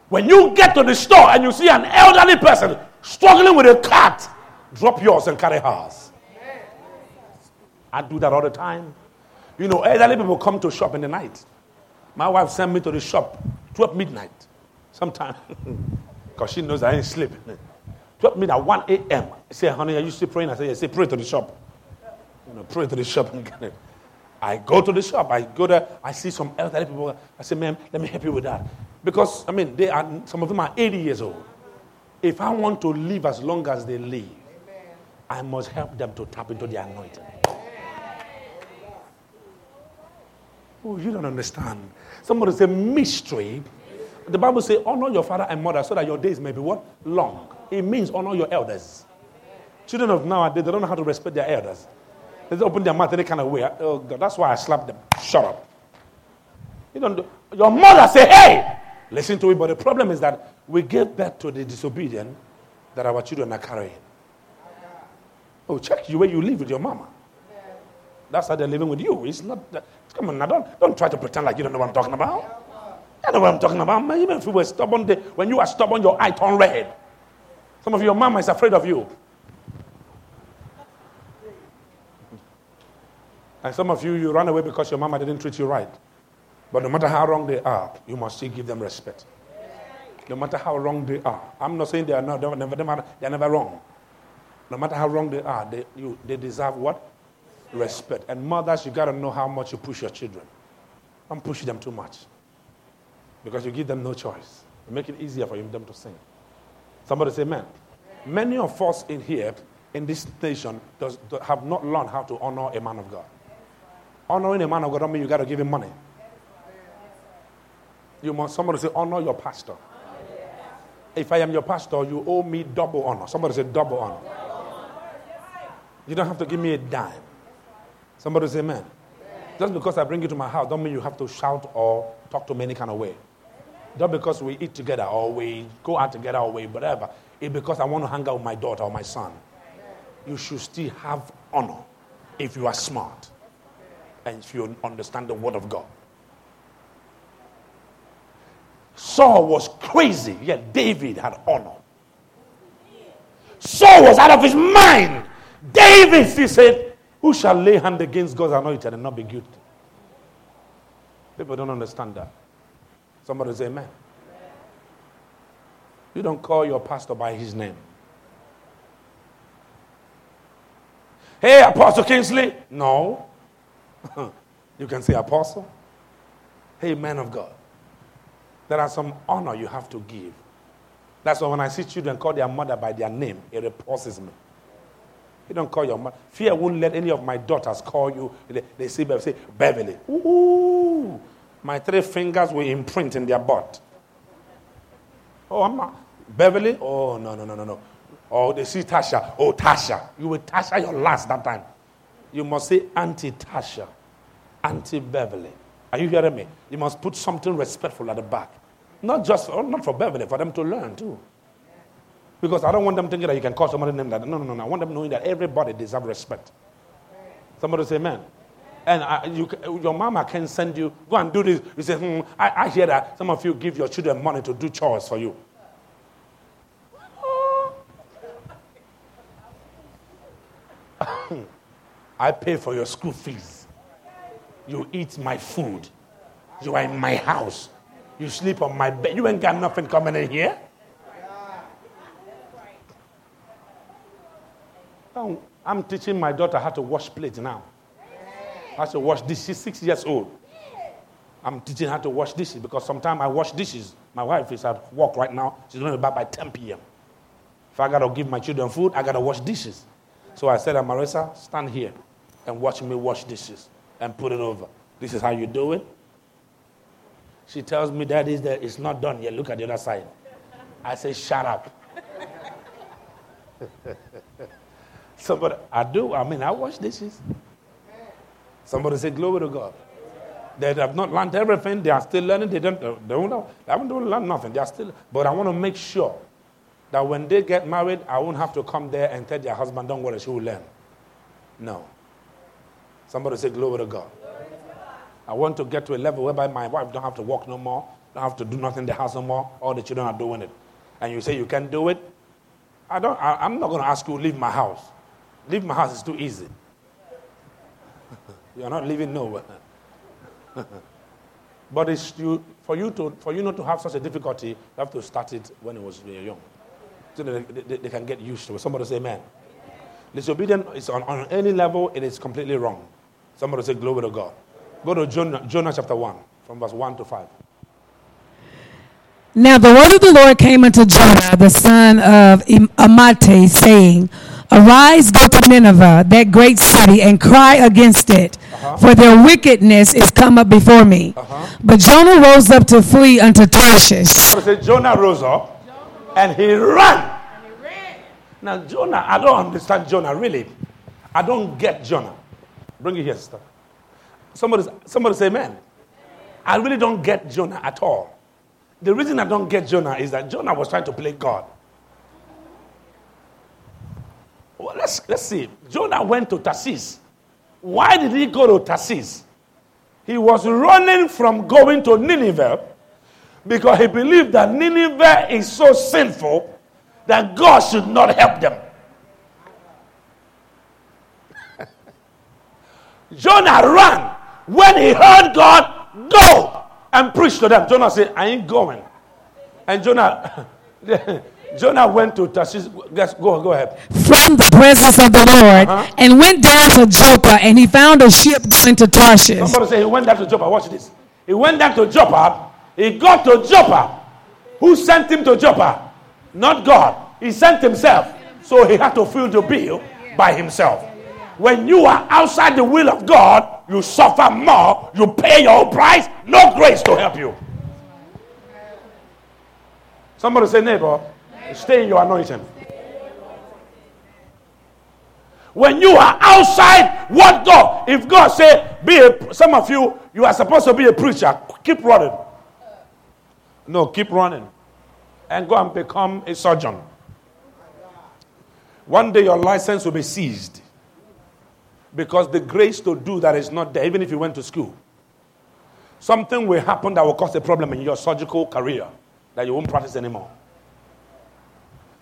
When you get to the store and you see an elderly person struggling with a cart, drop yours and carry hers. I do that all the time. You know, elderly people come to shop in the night. My wife sent me to the shop 12 midnight sometime because she knows I ain't sleeping. 12 midnight, at 1 a.m. Say, honey, are you still praying? I say, yes, say, pray to the shop. You know, pray to the shop and. I go to the shop. I go there. I see some elderly people. I say, ma'am, let me help you with that. Because, I mean, they are, some of them are 80 years old. If I want to live as long as they live, I must help them to tap into the anointing. Oh, you don't understand. Somebody say mystery. The Bible says, honor your father and mother so that your days may be what? Long. It means honor your elders. Children of nowadays, they don't know how to respect their elders. They open their mouth any kind of way. Oh God, that's why I slap them. Shut up. You don't do, your mother say, hey, listen to it. But the problem is that we give birth to the disobedient that our children are carrying. Oh, check you where you live with your mama. That's how they're living with you. It's not that, come on now, don't, don't try to pretend like you don't know what I'm talking about. You know what I'm talking about. Man, even if you were stubborn, when you are stubborn, your eye turn red. Some of your mama is afraid of you. And some of you, you run away because your mama didn't treat you right. But no matter how wrong they are, you must still give them respect. No matter how wrong they are. I'm not saying they are not, they're never, they're never wrong. No matter how wrong they are, they, you, they deserve what? Respect. And mothers, you got to know how much you push your children. Don't push them too much. Because you give them no choice. You make it easier for them to sing. Somebody say, man. Many of us in here, in this nation, does, have not learned how to honor a man of God. Honoring a man of God don't mean you got to give him money. You must, somebody say, honor your pastor. If I am your pastor, you owe me double honor. Somebody say, double honor. You don't have to give me a dime. Somebody say, amen. Just because I bring you to my house, don't mean you have to shout or talk to me any kind of way. Not because we eat together or we go out together or we whatever. It's because I want to hang out with my daughter or my son. You should still have honor if you are smart and if you understand the word of God. Saul was crazy, yet David had honor. Saul was out of his mind. David, he said, Who shall lay hand against God's anointed and not be guilty? People don't understand that. Somebody say amen. You don't call your pastor by his name. Hey, Apostle Kingsley. No. you can say apostle. Hey, man of God. There are some honor you have to give. That's why when I see children call their mother by their name, it repulses me. You don't call your mother. Fear won't let any of my daughters call you. They, they say, say Beverly. Ooh, my three fingers will imprint in their butt. Oh, I'm not. Beverly? Oh, no, no, no, no, no. Oh, they see Tasha. Oh, Tasha. You will Tasha your last that time. You must say Auntie Tasha, Auntie Beverly. Are you hearing me? You must put something respectful at the back. Not just, not for Beverly, for them to learn too. Because I don't want them thinking that you can call somebody name that. No, no, no, no. I want them knowing that everybody deserves respect. Somebody say amen. And I, you, your mama can send you, go and do this. You say, hmm, I, I hear that some of you give your children money to do chores for you. I pay for your school fees. You eat my food. You are in my house. You sleep on my bed. You ain't got nothing coming in here. I'm teaching my daughter how to wash plates now. How to wash dishes. She's six years old. I'm teaching her to wash dishes because sometimes I wash dishes. My wife is at work right now. She's going to be back by 10 p.m. If I got to give my children food, I got to wash dishes. So I said, Marissa, stand here and watch me wash dishes and put it over. This is how you do it. She tells me, that is it's not done yet. Look at the other side. I say, shut up. Somebody, I do. I mean, I wash dishes. Somebody say, glory to God. They have not learned everything. They are still learning. They don't, they don't know. They haven't learned nothing. They are still. But I want to make sure that when they get married, I won't have to come there and tell their husband, don't worry, she will learn. No. Somebody say, Glory to God. I want to get to a level whereby my wife don't have to work no more, don't have to do nothing in the house no more. All the children are doing it. And you say you can't do it. I don't, I, am not going to ask you leave my house. Leave my house is too easy. You're not leaving nowhere. but it's you, for, you to, for you not to have such a difficulty, you have to start it when it was very young so they, they, they, can get used to it. Somebody say amen. Disobedience is on, on any level, it is completely wrong. Somebody say glory to God. Go to Jonah, Jonah chapter 1, from verse 1 to 5. Now the word of the Lord came unto Jonah, the son of Amittai, saying, Arise, go to Nineveh, that great city, and cry against it, uh-huh. for their wickedness is come up before me. Uh-huh. But Jonah rose up to flee unto Tarshish. So Jonah rose up and he ran. Now, Jonah, I don't understand Jonah, really. I don't get Jonah. Bring it here, sister. Somebody, somebody say, man. I really don't get Jonah at all. The reason I don't get Jonah is that Jonah was trying to play God. Well, let's, let's see. Jonah went to Tarsus. Why did he go to Tarsus? He was running from going to Nineveh because he believed that Nineveh is so sinful that God should not help them. Jonah ran when he heard God go and preach to them. Jonah said, I ain't going. And Jonah Jonah went to Tarshish. Yes, go, go ahead. From the presence of the Lord uh-huh. and went down to Joppa and he found a ship going to Tarshish. Somebody say he went down to Joppa. Watch this. He went down to Joppa he got to Joppa. Who sent him to Joppa? Not God. He sent himself. So he had to fill the bill by himself. When you are outside the will of God, you suffer more, you pay your own price, no grace to help you. Somebody say, neighbor, stay in your anointing. When you are outside what God, if God say, be a, some of you, you are supposed to be a preacher, keep running. No, keep running and go and become a surgeon. One day your license will be seized because the grace to do that is not there, even if you went to school. Something will happen that will cause a problem in your surgical career that you won't practice anymore.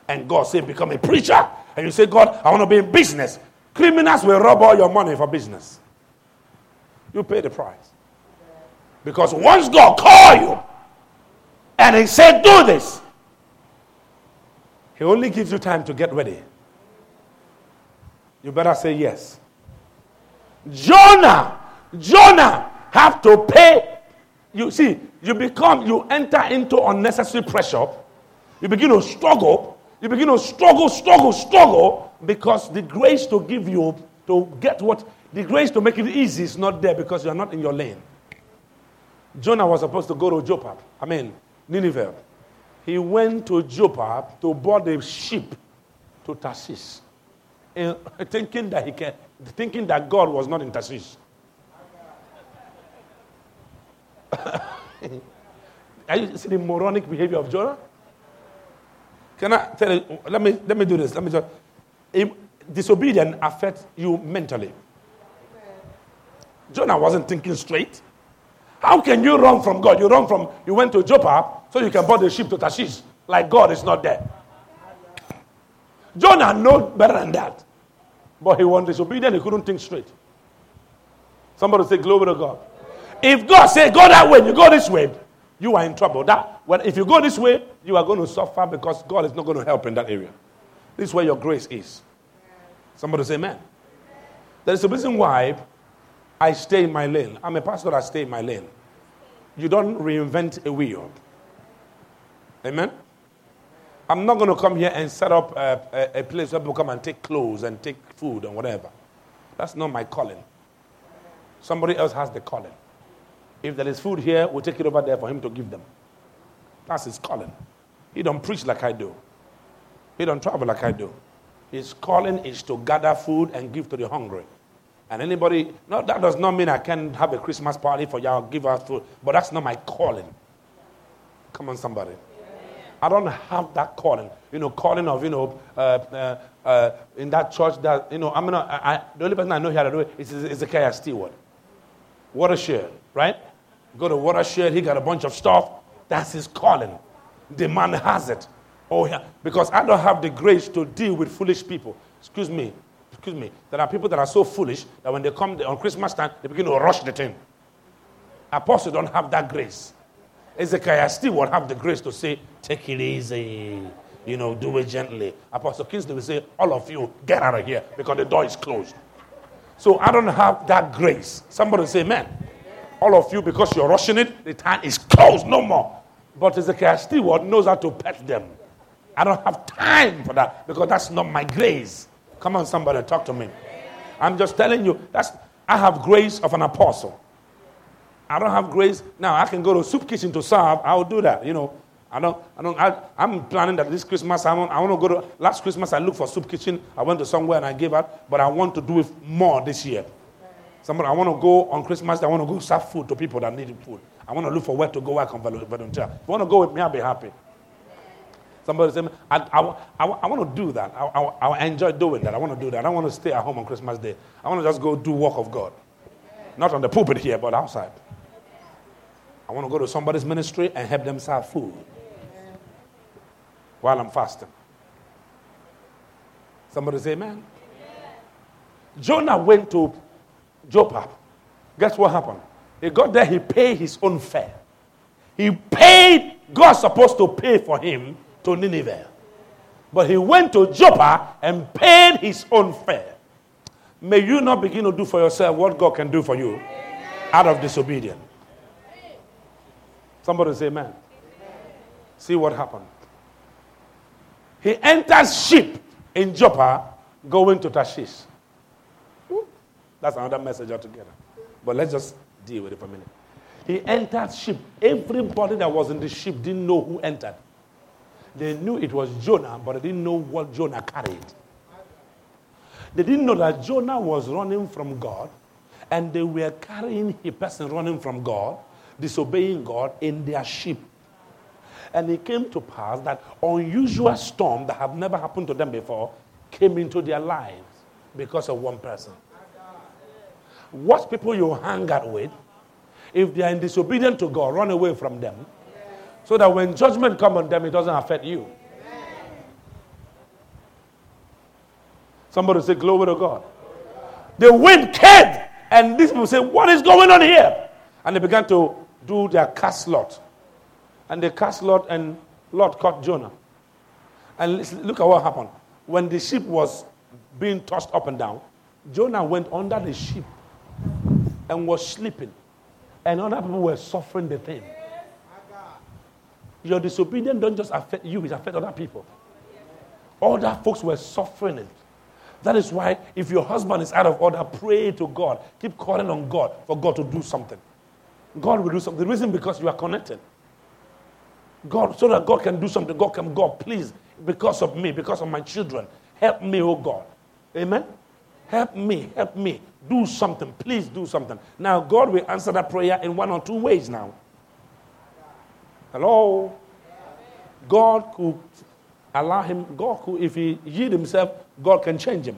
And God say, become a preacher. And you say, God, I want to be in business. Criminals will rob all your money for business. You pay the price. Because once God call you, and he said, Do this. He only gives you time to get ready. You better say yes. Jonah, Jonah have to pay. You see, you become, you enter into unnecessary pressure. You begin to struggle. You begin to struggle, struggle, struggle because the grace to give you, to get what, the grace to make it easy is not there because you are not in your lane. Jonah was supposed to go to Joppa. I mean, Nineveh, he went to Joppa to board a ship to Tarshish, thinking that he can, thinking that God was not in Tarshish. Are you see the moronic behavior of Jonah? Can I tell you? Let me, let me do this. Let me just. Disobedience affects you mentally. Jonah wasn't thinking straight. How can you run from God? You run from, you went to Joppa so you can board the ship to Tarshish, like God is not there. Jonah knows better than that. But he was disobedient, he couldn't think straight. Somebody say, Glory to God. If God say, Go that way, you go this way, you are in trouble. That well, if you go this way, you are going to suffer because God is not going to help in that area. This is where your grace is. Somebody say, Amen. There is a reason why I stay in my lane. I'm a pastor, I stay in my lane. You don't reinvent a wheel. Amen? I'm not going to come here and set up a, a, a, place where people come and take clothes and take food and whatever. That's not my calling. Somebody else has the calling. If there is food here, we'll take it over there for him to give them. That's his calling. He don't preach like I do. He don't travel like I do. His calling is to gather food and give to the hungry. And anybody, no, that does not mean I can have a Christmas party for y'all, give out food, but that's not my calling. Come on, somebody. I don't have that calling. You know, calling of, you know, uh, uh, uh, in that church that, you know, I'm not, I, I, the only person I know how to do it is Ezekiel Stewart. Watershed, right? Go to Watershed, he got a bunch of stuff. That's his calling. The man has it. Oh, yeah. Because I don't have the grace to deal with foolish people. Excuse me excuse me, there are people that are so foolish that when they come on Christmas time, they begin to rush the thing. Apostles don't have that grace. Ezekiel still won't have the grace to say, take it easy, you know, do it gently. Apostle Kingsley will say, all of you, get out of here because the door is closed. So I don't have that grace. Somebody say, man, all of you, because you're rushing it, the time is closed, no more. But Ezekiel Stewart knows how to pet them. I don't have time for that because that's not my grace. Come on, somebody, talk to me. I'm just telling you, that's I have grace of an apostle. I don't have grace. Now I can go to soup kitchen to serve. I will do that. You know, I don't. I don't. I, am planning that this Christmas I want. I want to go to. Last Christmas I looked for soup kitchen. I went to somewhere and I gave out. But I want to do it more this year. Somebody, I want to go on Christmas. I want to go serve food to people that need food. I want to look for where to go. I can volunteer. If you want to go with me, I'll be happy. Somebody said, I, I, I, I want to do that. I, I, I, enjoy doing that. I want to do that. I don't want to stay at home on Christmas Day. I want to just go do work of God. Not on the pulpit here, but outside. I want to go to somebody's ministry and help them serve food while I'm fasting. Somebody say amen. Jonah went to Joppa. Guess what happened? He got there, he paid his own fare. He paid, God's supposed to pay for him to Nineveh. But he went to Joppa and paid his own fare. May you not begin to do for yourself what God can do for you out of disobedience. Somebody say amen. See what happened. He enters ship in Joppa going to Tarshish. That's another message altogether. But let's just deal with it for a minute. He entered ship. Everybody that was in the ship didn't know who entered. They knew it was Jonah, but they didn't know what Jonah carried. They didn't know that Jonah was running from God, and they were carrying a person running from God, disobeying God in their ship. And it came to pass that unusual storm that had never happened to them before came into their lives because of one person. What people you hang out with, if they are in disobedience to God, run away from them so that when judgment comes on them, it doesn't affect you. Somebody say, Glory to God. The wind came, and these people say, What is going on here? And they began to do their cast lot. And they cast lot, and Lot caught Jonah. And look at what happened. When the ship was being tossed up and down, Jonah went under the ship and was sleeping. And other people were suffering the thing. Your disobedience don't just affect you, it affects other people. Other folks were suffering it. That is why if your husband is out of order, pray to God. Keep calling on God for God to do something. God will do something. The reason because you are connected. God, so that God can do something. God can, God, please, because of me, because of my children, help me, oh God. Amen. Help me, help me. Do something. Please do something. Now, God will answer that prayer in one or two ways now. Hello? God could Allow him, God, could, if he yield himself, God can change him.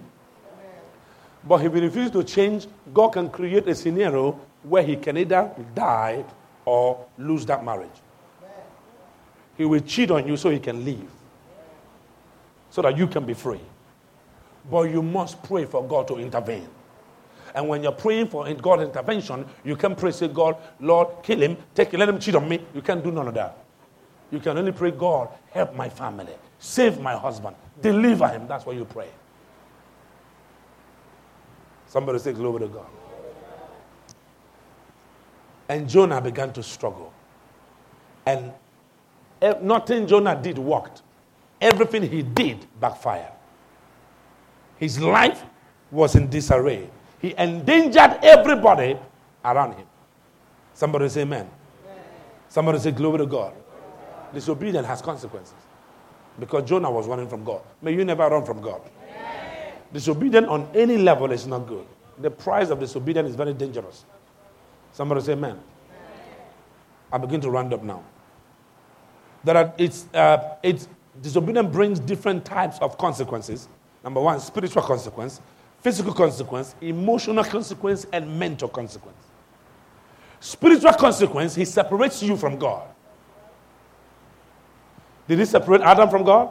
But if he refuses to change, God can create a scenario where he can either die or lose that marriage. He will cheat on you so he can leave, so that you can be free. But you must pray for God to intervene. And when you're praying for God's intervention, you can pray, say, God, Lord, kill him, take him, let him cheat on me. You can't do none of that. You can only pray, God, help my family, save my husband, deliver him. That's what you pray. Somebody say, Glory to God. And Jonah began to struggle. And nothing Jonah did worked. Everything he did backfired. His life was in disarray. He endangered everybody around him. Somebody say amen. Somebody say glory to God. Disobedience has consequences. Because Jonah was running from God. May you never run from God. Disobedience on any level is not good. The price of disobedience is very dangerous. Somebody say amen. I begin to round up now. That it's, uh, it's, disobedience brings different types of consequences. Number one, spiritual consequence, physical consequence, emotional consequence, and mental consequence. Spiritual consequence, he separates you from God. Did he separate Adam from God?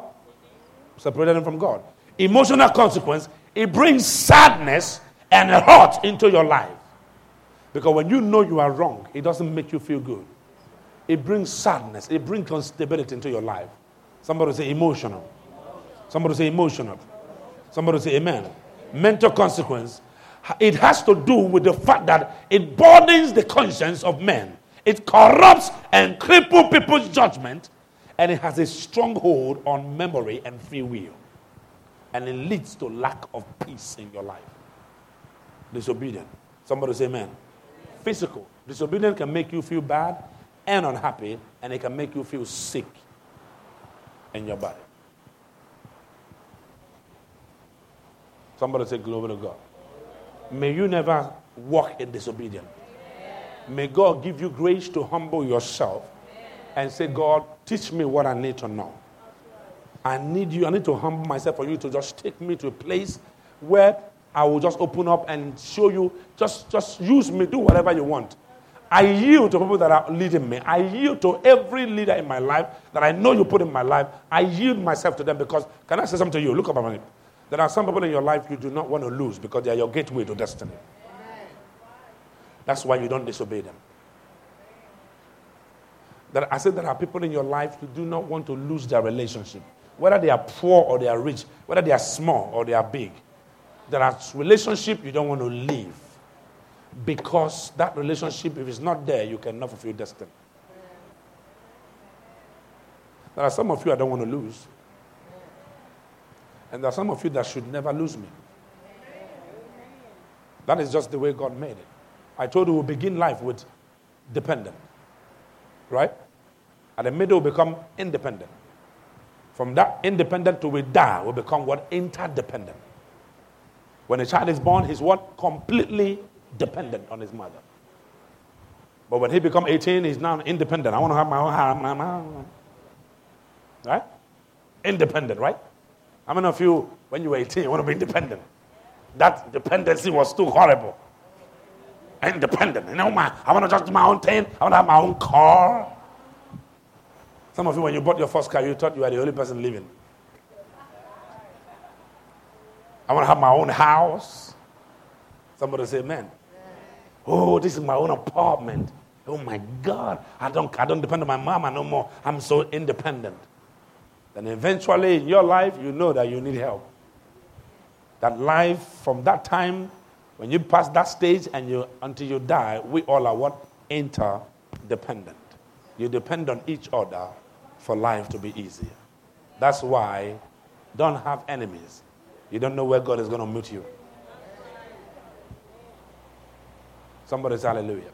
Separated him from God. Emotional consequence, it brings sadness and hurt into your life. Because when you know you are wrong, it doesn't make you feel good. It brings sadness, it brings instability into your life. Somebody say emotional. Somebody say emotional. Somebody say amen. Mental consequence. It has to do with the fact that it burdens the conscience of men. It corrupts and cripples people's judgment, and it has a stronghold on memory and free will. And it leads to lack of peace in your life. Disobedient. Somebody say amen. Physical. Disobedience can make you feel bad and unhappy, and it can make you feel sick in your body. Somebody say, Glory to God. May you never walk in disobedience. May God give you grace to humble yourself and say, God, teach me what I need to know. I need you, I need to humble myself for you to just take me to a place where I will just open up and show you, just, just use me, do whatever you want. I yield to people that are leading me. I yield to every leader in my life that I know you put in my life. I yield myself to them because, can I say something to you? Look up at me. There are some people in your life you do not want to lose because they are your gateway to destiny. That's why you don't disobey them. That I said there are people in your life you do not want to lose their relationship. Whether they are poor or they are rich, whether they are small or they are big. There are relationships you don't want to leave. Because that relationship, if it's not there, you cannot fulfill destiny. There are some of you I don't want to lose. And there are some of you that should never lose me. That is just the way God made it. I told you we begin life with dependent. Right? At the middle, we become independent. From that independent to we die, we become what? Interdependent. When a child is born, he's what? Completely dependent on his mother. But when he become 18, he's now independent. I want to have my own house. Right? Independent, right? How many of you, when you were 18, you want to be independent? That dependency was too horrible. Independent. You know, my, I want to just do my own thing. I want to have my own car. Some of you, when you bought your first car, you thought you were the only person living. I want to have my own house. Somebody say amen. Oh, this is my own apartment. Oh my God. I don't, I don't depend on my mama no more. I'm so independent then eventually in your life, you know that you need help. That life from that time, when you pass that stage and you until you die, we all are what? Interdependent. You depend on each other for life to be easier. That's why don't have enemies. You don't know where God is going to meet you. Somebody say hallelujah.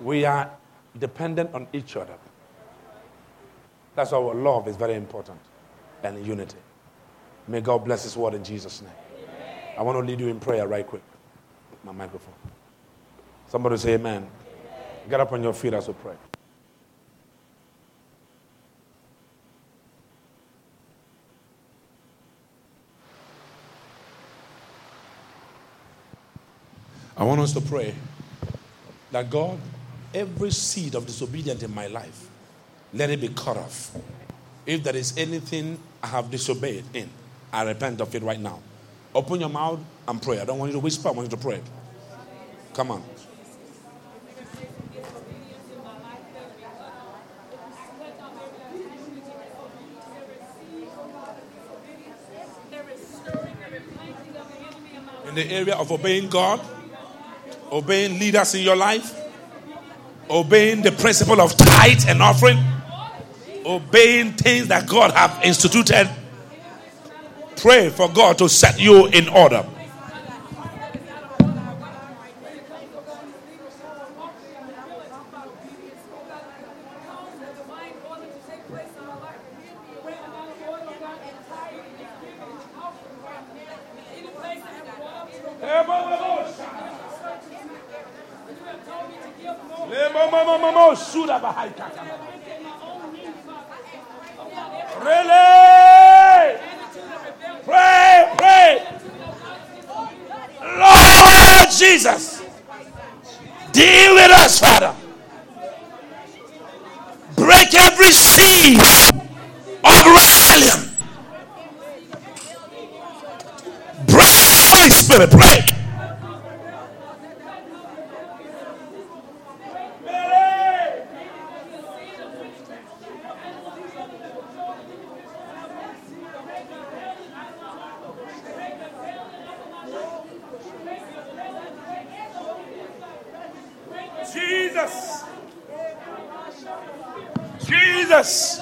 We are dependent on each other. That's why our love is very important and unity. May God bless His word in Jesus' name. Amen. I want to lead you in prayer right quick. My microphone. Somebody say amen. amen. Get up on your feet as we pray. I want us to pray that God, every seed of disobedience in my life, let it be cut off. If there is anything I have disobeyed in, I repent of it right now. Open your mouth and pray. I don't want you to whisper, I want you to pray. Come on. In the area of obeying God, obeying leaders in your life, obeying the principle of tithe and offering, obeying things that God have instituted. Pray for God to set you in order. Really? Pray, pray. Lord Jesus, deal with us, Father. Break every seed of rebellion. Break, Holy Spirit, break. Jesus. Jesus.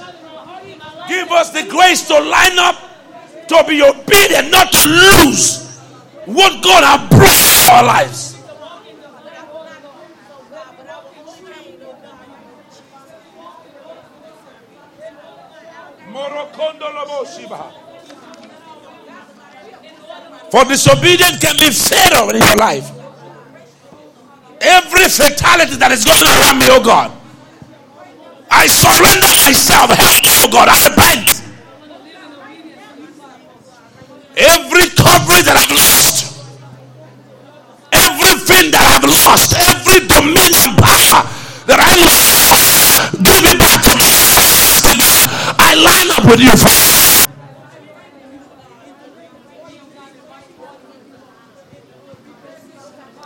Give us the grace to line up, to be obedient, not to lose what God has brought our lives. For disobedience can be fatal in your life. Fatality that is going around me, oh God, I surrender myself. Help me, oh God. I repent. Every coverage that I've lost, everything that I've lost, every dominion power that I lost, give it back to me. I line up with you, Father.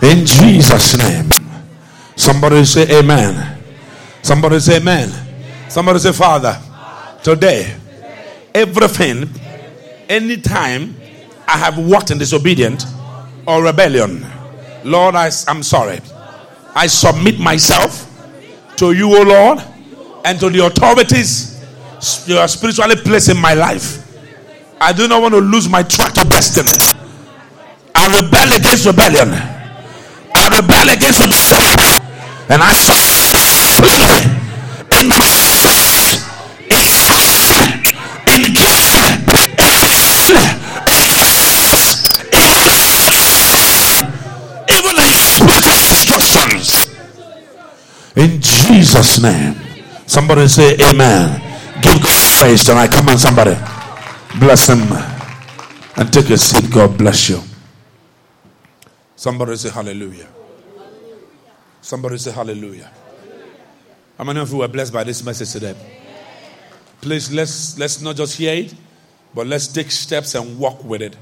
In Jesus' name. Somebody say amen. Somebody say amen. Somebody say, Father, today, everything, anytime I have walked in disobedience or rebellion, Lord, I, am sorry. I submit myself to you, O Lord, and to the authorities you are spiritually placed in my life. I do not want to lose my track of destiny. I rebel against rebellion. I rebel against rebellion. And I saw in my in in even in spiritual instructions. In Jesus' name. Somebody say amen. Give God praise tonight. Come on, somebody. Bless him. And take a seat. God bless you. Somebody say hallelujah. Somebody say hallelujah. How many of you were blessed by this message today? Please let's let's not just hear it, but let's take steps and walk with it.